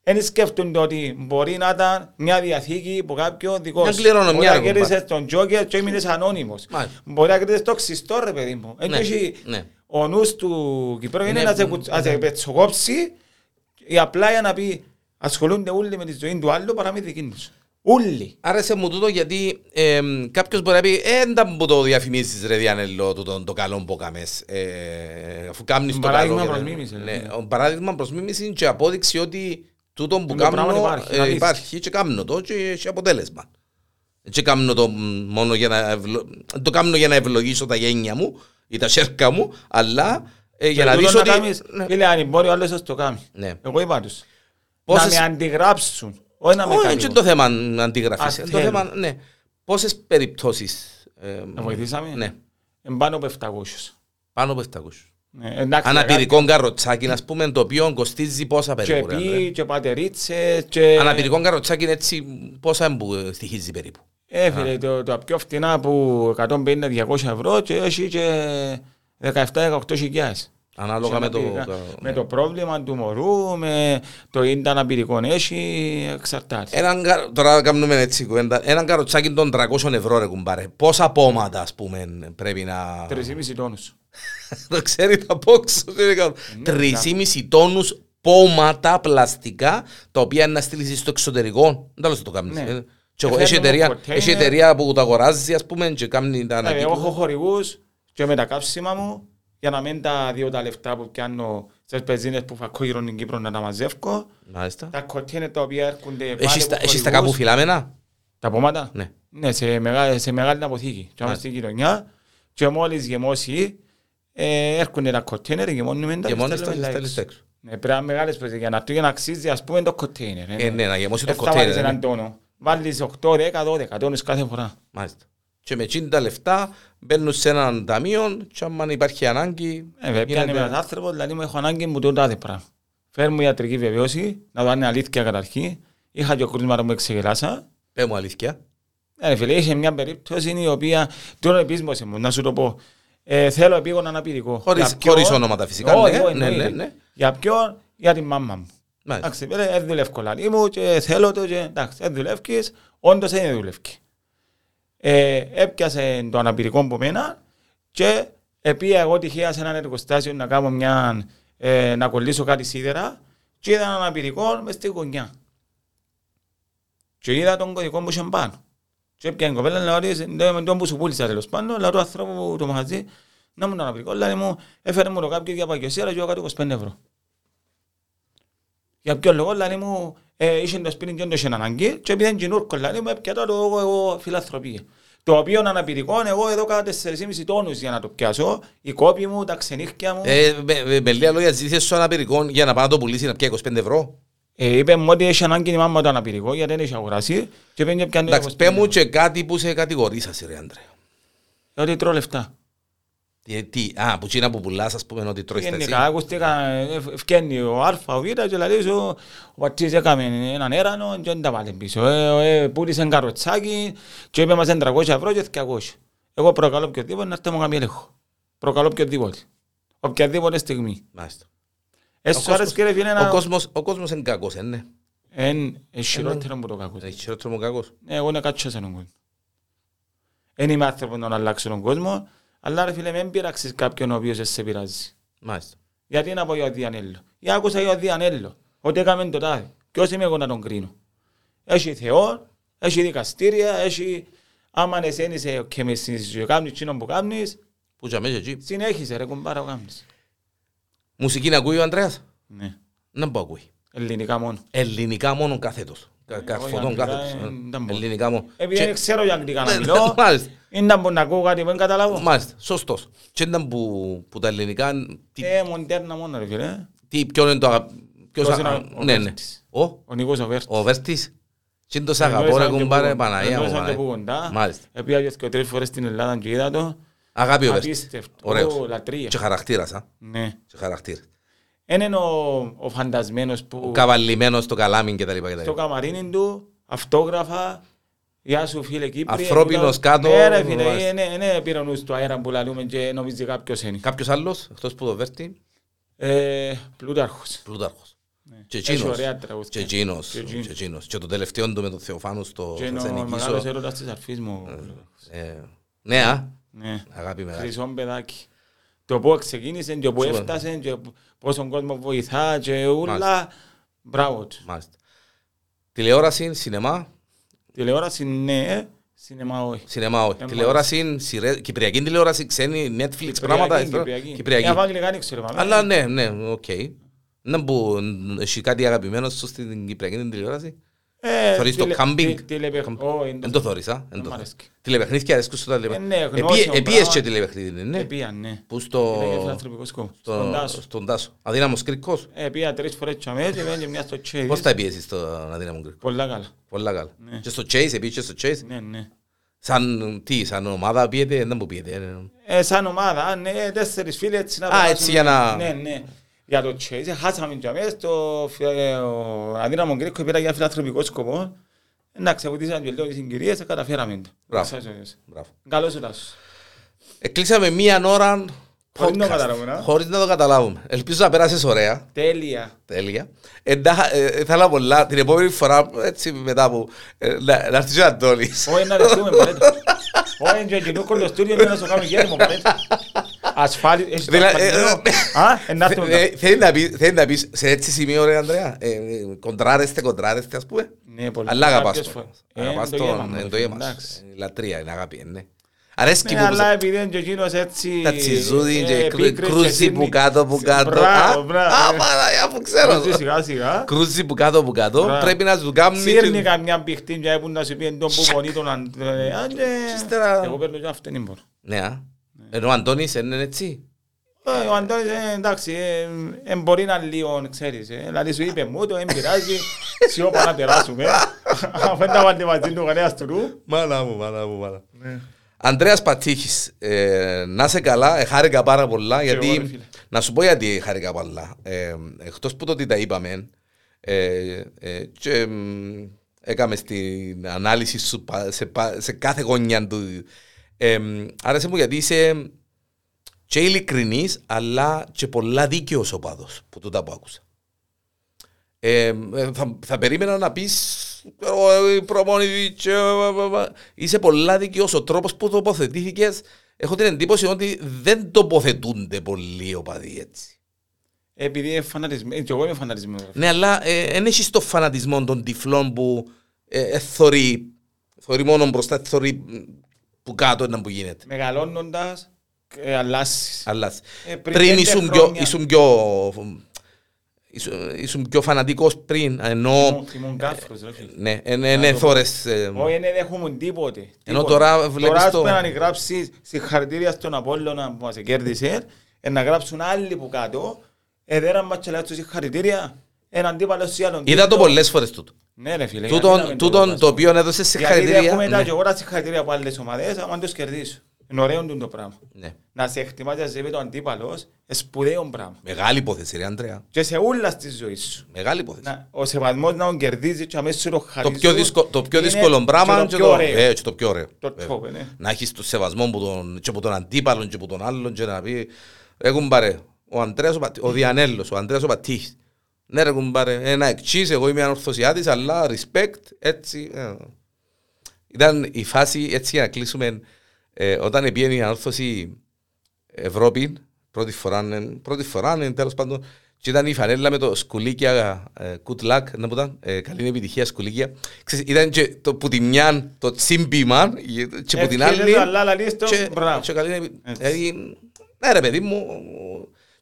Δεν σκέφτονται ότι μπορεί να ήταν μια διαθήκη που κάποιο δικό Μια σου. κληρονομιά, Μπορεί να ρε, κομπάρε. κέρδισες τον Τζόκερ και έμεινες ανώνυμος. Μάλιστα. Μπορεί να κέρδισες το ξυστό ρε παιδί μου. Ναι, Έτσι, ναι. Ο νους του Κυπρού είναι Ναι, να σε ναι. κουτσ- να σε πετσοκόψει ή απλά για να πει ασχολούνται όλοι με τη ζωή του άλλου παρά με τη δική τους. Όλοι. Άρεσε μου τούτο γιατί ε, κάποιος μπορεί να πει «Ε, δεν που το διαφημίζεις ρε Διανέλο τούτο το καλό που έκαμες ε, αφού κάνεις το Παράδειγμα καλό». και προς δεν- μίμηση, Ναι, ναι. ο παράδειγμα προς μίμηση και απόδειξη ότι τούτο που Το πράγμα κάνω υπάρχει, ε, να δεις. υπάρχει και κάνω το και έχει αποτέλεσμα. Και κάνω το μ, μόνο για να, ευλο... το κάνω για να ευλογήσω τα γένια μου ή τα σέρκα μου, αλλά ε, για Και να τούτο δεις ότι... κάνεις, Ναι. Φίλε, αν μπορεί ο άλλος να το κάνει. Ναι. Εγώ είπα τους. Πόσες- Να με αντιγράψουν. Όχι να με Όχι, κάνει. έτσι είναι το θέμα αντιγραφής. Ας Είναι Το θέλουν. θέμα, ναι. Πόσες περιπτώσεις... ε, Να βοηθήσαμε; Ναι, Εν πάνω από 700. πάνω από 700. Ναι, εντάξει, Αναπηρικό καροτσάκι, ας πούμε, το οποίο κοστίζει πόσα Και περίπου. ρε, Ανδρέα. πι, και πατερίτσες, και... Αναπηρικό καροτσάκι είναι έτσι, πόσα εμπου, ε, στοιχίζει περίπου. Ε, φίλε, το, το πιο φτηνά που 150-200 ευρώ και έχει και 17-18 χιλιάδες. Ανάλογα με το. με το πρόβλημα του μωρού, με το ίντα αναπηρικό έχει, εξαρτάται. Έναν, κα- τώρα κάνουμε έτσι κουβέντα. Έναν καροτσάκι των 300 ευρώ, ρε κουμπάρε. Πόσα πόματα, ας πούμε, πρέπει να. 3,5 τόνους. το ξέρει τα πόξο. Ναι, 3,5 τόνους πόματα πλαστικά, τα οποία να στείλεις στο εξωτερικό. Δεν το το κάνεις. Ναι. Και εγώ- Ε, Έχει φέρνουμε εταιρεία, κοντέινερ. έχει εταιρεία που τα αγοράζει, ας πούμε, και κάνει τα Ε, Εγώ έχω ανακύκλωση. χορηγούς και με τα καύσιμα μου για να μην τα δύο τα λεφτά που πιάνω στις πεζίνες που φακώ γύρω στην Κύπρο να τα μαζεύω. Μάλιστα. Τα κοντέινερ τα οποία έρχονται πάλι Έχεις από τα- Έχεις τα χορηγούς. κάπου φυλάμενα. Τα πόματα. Ναι. Ναι, σε, μεγάλη, σε μεγάλη αποθήκη. Και είμαστε στην κοινωνιά και μόλις γεμώσει ε, έρχονται τα κοντέινερ, γεμώνουμε τα Και μόνο στέλνουμε στα τα λίστα έξω. έξω. Ναι, πρέπει να είναι μεγάλες πεζίνες για να του για να αξίζει ας πούμε το κοντέινερ. Ε, ναι, να γεμώσει το Δεν θα βάλεις κοτέινερ. έναν ναι. τόνο. Βάλεις 8, 10, 12 τόνους κάθε φορά. Μάλιστα. Και με 50 λεφτά μπαίνουν σε έναν ταμείο και αν υπάρχει ανάγκη... Ε, βέβαια, πιάνει γίνεται- ένας άνθρωπος, δηλαδή μου έχω ανάγκη μου το τάδε πράγμα. Φέρ μου ιατρική βεβαίωση, να δω αν είναι αλήθεια καταρχήν. Είχα και ο κρούσμα μου εξεγελάσα. Πέ μου αλήθεια. Ε, ρε φίλε, είχε μια περίπτωση η οποία τώρα επίσμωσε μου, να σου το πω. Ε, θέλω επίγον αναπηρικό. Χωρίς- Για ποιον; χωρίς ονόματα φυσικά, Όχι, ναι, όχι, ναι, εννοείται. ναι, ναι. Για ποιον, για την μάμα μου. Μάλιστα. Εντάξει, πέρα, δεν δουλεύω λαλί μου και θέλω το και εντάξει, δεν δουλεύεις, όντως δεν δουλεύει. Ε, έπιασε το αναπηρικό από μένα και επία εγώ τυχαία σε έναν εργοστάσιο να κάνω μια, ε, να κολλήσω κάτι σίδερα και είδα έναν αναπηρικό μες στη γωνιά. Και είδα τον κωδικό μου είχε πάνω. Και έπιανε η κοπέλα να ρωτήσει, με τον που σου πούλησα τέλος πάντων, λέω του ανθρώπου το μαγαζί, να μου τον αναπηρικό, λέει μου, έφερε μου το κάποιο για παγιοσία και εγώ κάτω 25 ευρώ. Για ποιο λόγο, λέει μου, ε, είχε το σπίτι και δεν το είχε ανάγκη και επειδή είναι κοινούρκο, λέει μου, έπια το εγώ, εγώ φιλανθρωπία. Το οποίο αναπηρικό, εγώ εδώ κάνα 4,5 τόνους για να το πιάσω, οι κόποι μου, τα ξενύχια μου. Ε, με, με, με λίγα λόγια ζήτησες στο αναπηρικός για να πάει να το πουλήσεις να πιάει 25 ευρώ. Ε, είπε μου ότι έχει ανάγκη η μάμα το αναπηρικό γιατί δεν έχει αγοράσει και πήγαινε και πιάνε Εντάξει, πέ μου και κάτι που σε κατηγορήσασαι ρε Άντρε. Ότι τρώω λεφτά. Τι, τι, α, που τσίνα που πουλάς ας πούμε ότι τρώεις τα εσύ. Γενικά, ακουστήκα, ε, ευκένει ο Α, ο Β και λέει ο, ο πατής έκαμε έναν έρανο και δεν τα βάλε πίσω. Ε, ε, πούλησε ένα καροτσάκι και είπε μας είναι 300 ευρώ και 200. Εγώ προκαλώ οποιοδήποτε να έρθει μου κάνει έλεγχο. Προκαλώ οποιοδήποτε. Οποιαδήποτε στιγμή. Μάλιστα. Εσύ Ο σου άρεσε κύριε φίλε Ο να... κόσμος, ο κόσμος είναι κακός, ε, ναι. Εν ε, χειρότερο που το κακό. Έχει χειρότερο μου κακός. Ναι, εγώ είναι κάτσος σε τον κόσμο. Δεν είμαι άνθρωπος να αλλάξω τον κόσμο, αλλά ρε φίλε μην πειράξεις κάποιον ο οποίος δεν σε πειράζει. Μάλιστα. Γιατί να πω για ο Διανέλο. Ή άκουσα για ο Διανέλο. Ότι έκαμε το τάδε. Ποιος είμαι εγώ να τον κρίνω; Έχει Θεό, έχει δικαστήρια, έχει... Άμα εσένα είσαι και με συνεισφέρει κάνεις εκείνο που κάνεις, Που για μέσα εκεί. συνέχισε ρε κουμπάρα που κάνεις. Μουσική να ακούει ο Ανδρέας; Ναι. Να μπω ακούει. Ελληνικά μόνο. Ελληνικά μόνο καθέτος. Κα- Εγώ καρφωτών αγγλικά, κάθε. ε, δεν μπορώ. Ελληνικά μου. Επειδή Και- δεν ξέρω για αγγλικά να Ναι, μιλώ, Μάλιστα. είναι που να ακούω κάτι που δεν καταλάβω. Μάλιστα, σωστός. Και ήταν που, που τα ελληνικά, τι, Ε, μοντέρνα μόνο ρε φίλε. τι, ποιο είναι το αγα... Ποιος Ποιος α- είναι ο ναι, ναι. Βέρτης; Ο, Ο Νίκος ο Βέρτης. ο Βέρτης; Τι είναι το σ' Εγνώρισα αγαπώ ρε και κουμπάρε που- Παναγία μου. εγνώρισα και Παναγία. που κοντά. Μάλιστα. Επήγα και τρεις φορές στην Ελλάδα και είδα το. Αγάπη ο Βέρτης. Απίστευτο. Ωραίος. Ω, λατρεία. Και χαρακτήρας, α. Ναι. Και χαρακτήρας. Είναι ο, ο φαντασμένος που. Ο καβαλημένος στο καλάμιν κτλ. Στο καμαρίνι του, αυτόγραφα. Γεια σου φίλε Κύπρη. Αφρόπινο κάτω. Ναι, ρε φίλε, πυρονού του αέρα που λαλούμε και νομίζει κάποιος είναι. Κάποιος άλλος, εκτός που το βέρτη; Ε, Πλούταρχος. Πλούταρχος. Ναι. Και εκείνος, και εκείνος, το τελευταίο του με τον Θεοφάνους στο Θεσσανικήσο. Ο μεγάλος έρωτας της αρφής μου. Ε, ε, ναι, ναι, αγάπη μεγάλη. Παιδάκι. Το που ξεκίνησε και που έφτασε πόσο κόσμο βοηθά και ούλα. Μπράβο του. Μάλιστα. Τηλεόραση, σινεμά, Τηλεόραση ναι, σινεμά όχι. σινεμά όχι. Ε, Τηλεόραση, σειρές- κυπριακή τηλεόραση, ξένη, Netflix, πράγματα. Κυπριακή, ε, Κυπριακή. Κυπριακή. Ε, από αγγλικά δεν ξέρω. πάμε. Αλλά ναι, ναι, οκ. Να που έχει κάτι αγαπημένο σου στην κυπριακή την τηλεόραση; Ε, Θωρείς το τηλε- camping? τι- τηλεπαιχ- Ω, εν Δεν το θωρείς, α; δεν Δεν το μ' θωρείς. αρέσκει. Τηλεπαιχνίδια αρέσκουν σου τα Ε, ναι, τηλεπαιχνίδια. γνώσεων Επίε- Επίες πράγμα. και τηλεπαιχνίδι, ναι. Επία, ναι. Που στο... Πήγα φιλανθρωπικό σκοπό. Στον στο- Τάσο. Στον Τάσο. Αδύναμος Κρίκος. Ε, πήγα τρεις φορές και αμέσως και πήγα και μια στο Chase. Πώς τα πιέσεις στον Αδύναμο Κρίκο. Πολλά καλά. Πολλά καλά. Ναι. Και στο Chase, επίσης και στο Chase; Ναι, ναι. Σαν τι, σαν ομάδα πιέτε, δεν μου πιέτε. ε. Ε, σαν ομάδα, ναι, τέσσερις φίλοι έτσι να Α, περάσουμε. έτσι για να- Ναι, ναι. Για το Chase, χάσαμε και αμέσως το φι- ε, ο αδύναμο Γκρίκο πήρα για φιλανθρωπικό σκοπό. Να ξεβουτήσαν και λίγο τις συγκυρίες, καταφέραμε το. Μπράβο. Σας ευχαριστώ. Μπράβο. Καλώς ο Τάσος. Εκλείσαμε μία ώρα Χωρίς να το podcast, καταλάβουμε, α. Χωρίς να το καταλάβουμε. Ελπίζω να πέρασεις ωραία. Τέλεια. Τέλεια. Εντά, ε, ήθελα πολλά την επόμενη φορά, έτσι μετά από, ε, να, να έρθεις ο Αντώνης. Όχι να δεχτούμε παρέτο. Όχι και κοινού κολλοστούριο είναι να σου κάνουμε γέριμο παρέτο. Ασφάλι, έχεις το Δηλαδή, ε, ασφαλισμένο. Α, ε, να έρθουμε μετά. Ε, Θέλεις να πεις- θέλεις να πεις σε έτσι σημείο ρε Ανδρέα, ε, ε, κοντράρεστε, κοντράρεστε ας πούμε. Ναι, πολύ. Αλλά αγαπάς Κάποιες τον. φορές. Ε, Αγαπάς το τον, γέμα μου, ε, ρε το φίλε, γέμα σου. εντάξει. Ε, Λατρεία, είναι αγάπη, ε, ναι. Αρέσκει Ναι, που αλλά επειδή είναι και εκείνος έτσι... τα τσιζούδι ε, και πίκρες κρούζι σύρνει. που κάτω που κάτω. Μπράβο, Α, μπράβο. Α, ε. Παναγιά που ξέρω. Κρούζι σιγά σιγά. Κρούζι που κάτω που κάτω. Μπράβο. Πρέπει να σου κάνουν Σύρνει καμιά πηχτή και που να σου πει εν τον που πονεί τον Αντρέα. και- ύστερα- Εγώ παίρνω και αυτήν μπορώ. Ναι, α. Ενώ ο Αντώνης είναι έτσι; Ε, Ο Αντώνης, ε, εντάξει, ε, ε, μπορεί να λίγο, ξέρεις, ε, δηλαδή σου είπε μου το, δεν πειράζει, σιώπα να περάσουμε. Αφού δεν τα βάλτε μαζί του κανένας του νου. Μάνα μου, μάνα μου, μάνα. Ανδρέας Πατήχης, ε, να είσαι καλά, ε, χάρηκα πάρα πολλά, εγώ, ρε γιατί, φίλε. να σου πω γιατί χάρηκα πολλά. Ε, εκτός που το ότι τα είπαμε, ε, ε, και μ, έκαμε στην ανάλυση σου πα- σε, πα- σε κάθε γωνιά του. Ε, μ, άρεσε μου γιατί είσαι και ειλικρινής, αλλά και πολλά δίκαιος οπαδός, που τούτα που άκουσα. Ε, ε, θα, θα περίμενα να πεις «Ω, η προπονητή και, βα, βα, βα». είσαι πολλά δικαιός ο τρόπος που τοποθετήθηκες έχω την εντύπωση ότι δεν τοποθετούνται πολλοί οπαδοί έτσι Επειδή είναι φανατισμένοι, και εγώ είμαι φανατισμένος. ρε. ναι αλλά δεν έχεις το φανατισμό των τυφλών που ε, ε, θωρεί θωρεί μόνο μπροστά θωρεί μ, που κάτω είναι που γίνεται Μεγαλώνοντας, ε, αλλάσεις. αλλά Ε, πριν πριν πέντε ήσουν πιο, χρόνια. ήσουν πιο ήσουν, ήσουν πιο φανατικός πριν ενώ Ήμουν- Ήμουν κάφρος, ρε φίλε. ναι, ε, ναι, ναι, θωρές ε, Όχι, δεν έχουμε τίποτε. Ενώ τίποτε. τώρα βλέπεις Τώρα, ας το- πούμε, αν γράψεις συγχαρητήρια στον Απόλλωνα που μας κέρδισε, ε, να γράψουν άλλοι που κάτω, ε, δεν μας και λέει τους συγχαρητήρια, έναν αντίπαλος ή άλλον είδα το τίτλο. πολλές φορές τούτο Ναι ρε φίλε. Τούτον- γιατί να μην τούτον το το οποίο έδωσε Γιατί συγχαρητήρια. έχουμε τα ναι. και εγώ τα συγχαρητήρια από άλλες ομάδες, άμα τους κερδίσω. Είναι ωραίο τούτο το πράγμα. Ναι. Να σε εκτιμάς και σε το αντίπαλος, είναι σπουδαίο πράγμα. Μεγάλη υπόθεση, ρε Αντρέα. Και σε όλα στη ζωή σου. Μεγάλη υπόθεση. Να, ο σεβασμός να τον κερδίζεις και αμέσως σου το Το χαρίζω. πιο, δύσκολο, το πιο είναι δύσκολο πράγμα και είναι το και πιο το, ωραίο. ε, και το πιο ωραίο. Το Βέβαια. top, ναι. Να έχεις το σεβασμό που τον, και από τον αντίπαλο και από τον άλλον και να πει «Ρε κουμπάρε, ο Αντρέας ο, Πατ- ο Διανέλος, ο Αντρέας ο Πατήχης. Ναι ρε κουμπάρε, ένα εξής, εγώ είμαι ανορθωσιάτης, αλλά respect, έτσι. ε». Ήταν η φάση, έτσι για να κλείσουμε, ε, όταν πήγαινε η ανόρθωση Ευρώπη, πρώτη φορά, ε, πρώτη φορά ε, τέλος πάντων, και ήταν η φανέλα με το σκουλίκια, ε, good luck, να που ήταν, ε, καλή επιτυχία σκουλίκια. Ξέρεις, ήταν και το που τη μια, το τσίμπημα, και που την Ευχαριστώ, άλλη, αλλά λαλείς το, και, μπράβο. και καλή επι- Έτσι. δηλαδή, ναι ρε παιδί μου,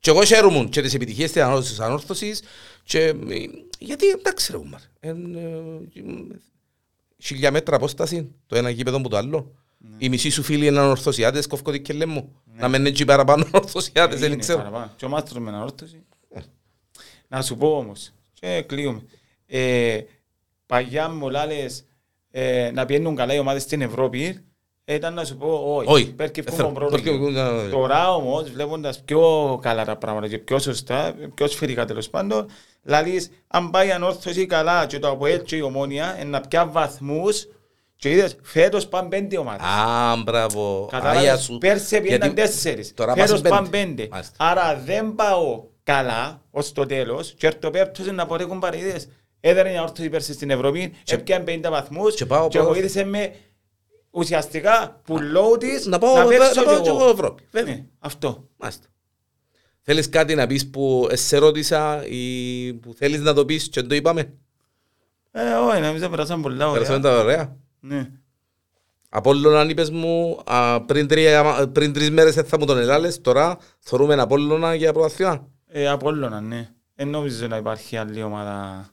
και εγώ χαίρομαι και τις επιτυχίες της ανόρθωσης, της ανόρθωσης και ε, Γιατί εντάξει ρε Ουμάρ. Εν, ε, Χιλιά μέτρα απόσταση, το ένα γήπεδο που το άλλο. Οι μισοί σου φίλοι είναι ανορθωσιάτες, κόφκω τι και λέμε. Να μένουν έτσι παραπάνω ανορθωσιάτες, δεν Είναι ξέρω. παραπάνω. Και ο μάστρος με ανόρθωση. Να σου πω όμως, και κλείουμε. Ε, Παγιά μου λάλες ε, να πιένουν καλά οι ομάδες στην Ευρώπη, ήταν να σου πω όχι. Όχι. Περκευκούν Ε, θέλω. τον πρώτο Περκευκούν, γύρο. ε, Τώρα όμως, βλέποντας πιο καλά τα πράγματα και πιο σωστά, πιο σφαιρικά τέλος πάντων, λαλείς, αν πάει η ανόρθωση καλά και το ΑΠΟΕΛ και η ομόνια, είναι να πια βαθμούς και είδες, φέτος πάνε πέντε ομάδες. Α, μπράβο. Άγια Κατάλαβες, σου. πέρσι πήγαιναν Γιατί τέσσερις, τώρα πας φέτος πέντε. πάνε πέντε. Μάλιστα. Άρα δεν πάω καλά ως το τέλος και έρθω πέπτος να πορεύουν παραειδές. Έδερε μια όρθωση πέρσι στην Ευρώπη, έπιαν 50 βαθμούς και πάω και πρώτος. βοήθησε με ουσιαστικά που λόγω της Να πάω- να να παίξω πάω κι κι εγώ εγώ. Ευρώπη. Βέβαια. Ναι, Αυτό. Μάλιστα. Θέλεις κάτι να πεις που σε ρώτησα ή που θέλεις να το πεις και δεν το είπαμε; Ε, όχι, νομίζω περάσαν πολλά Περάσαμε ωραία. τα ωραία. Ναι. Απόλλωνα αν είπες μου α, πριν, τρία, πριν τρεις μέρες δεν θα μου τον ελάλες, τώρα θεωρούμε Απόλλωνα για πρωταθλήμα. Ε, Απόλλωνα, ναι. Δεν νομίζω να υπάρχει άλλη ομάδα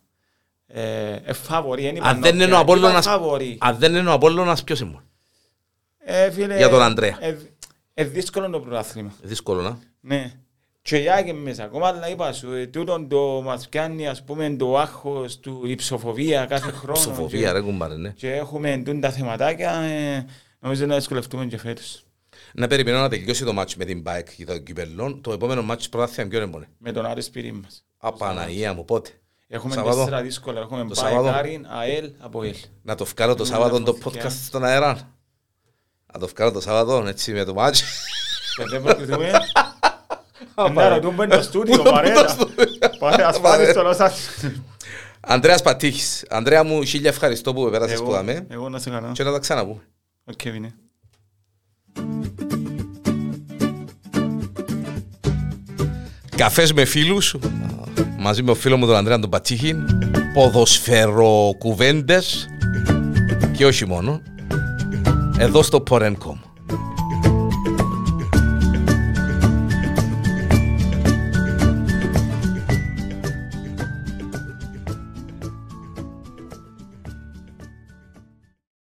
ε, ε, φαβορή. εν είπα Αν δεν νόκια, είναι ο είπα Απόλλωνας, φαβορή. αν δεν είναι ο Απόλλωνας ποιος είναι. Ε, φίλε, Για τον Ανδρέα. Ε, ε, δύσκολο το πρωτάθλημα. Δύσκολο να. Ναι. Και για και μέσα. Ακόμα αλλά είπα σου, ε, τούτον το μας πιάνει ας πούμε το άγχος του, η ψοφοβία κάθε χρόνο. Ψοφοβία και, ρε κουμπάρε ναι. και έχουμε τούν τα θεματάκια, ε, νομίζω να δυσκολευτούμε και φέτος. Να περιμένω να τελειώσει το μάτς με την Μπάικ για το κυπέλλο. Το επόμενο μάτς πρωτάθλημα ποιο είναι μόνο. Με τον Άρη Σπυρί μας. Α, Παναγία μου πότε; Έχουμε Σαββάτο. τέσσερα δύσκολα. Έχουμε Το πάει Σαββάτο. Κάριν, ΑΕΛ, από ΕΛ. Να το βγάλω το Μην Σάββατο το λαμβωθηκιά. podcast στον αέρα. Να το βγάλω το Σάββατο έτσι με το μάτς. Και δεν προκριθούμε. Να ρωτούμε το στούντιο, παρέα. Παρέα, ασφάλεις στο Λος Άντζελες. Ανδρέας Πατήχης. Ανδρέα μου, χίλια ευχαριστώ που πέρασες που Εγώ- δαμε Εγώ να σε κάνω. και να τα ξαναπούμε. Ο Κέβιν. Καφές με φίλους, μαζί με ο φίλος μου τον Ανδρέα τον Πατήχη, ποδοσφαιροκουβέντες και όχι μόνο, εδώ στο Porencom.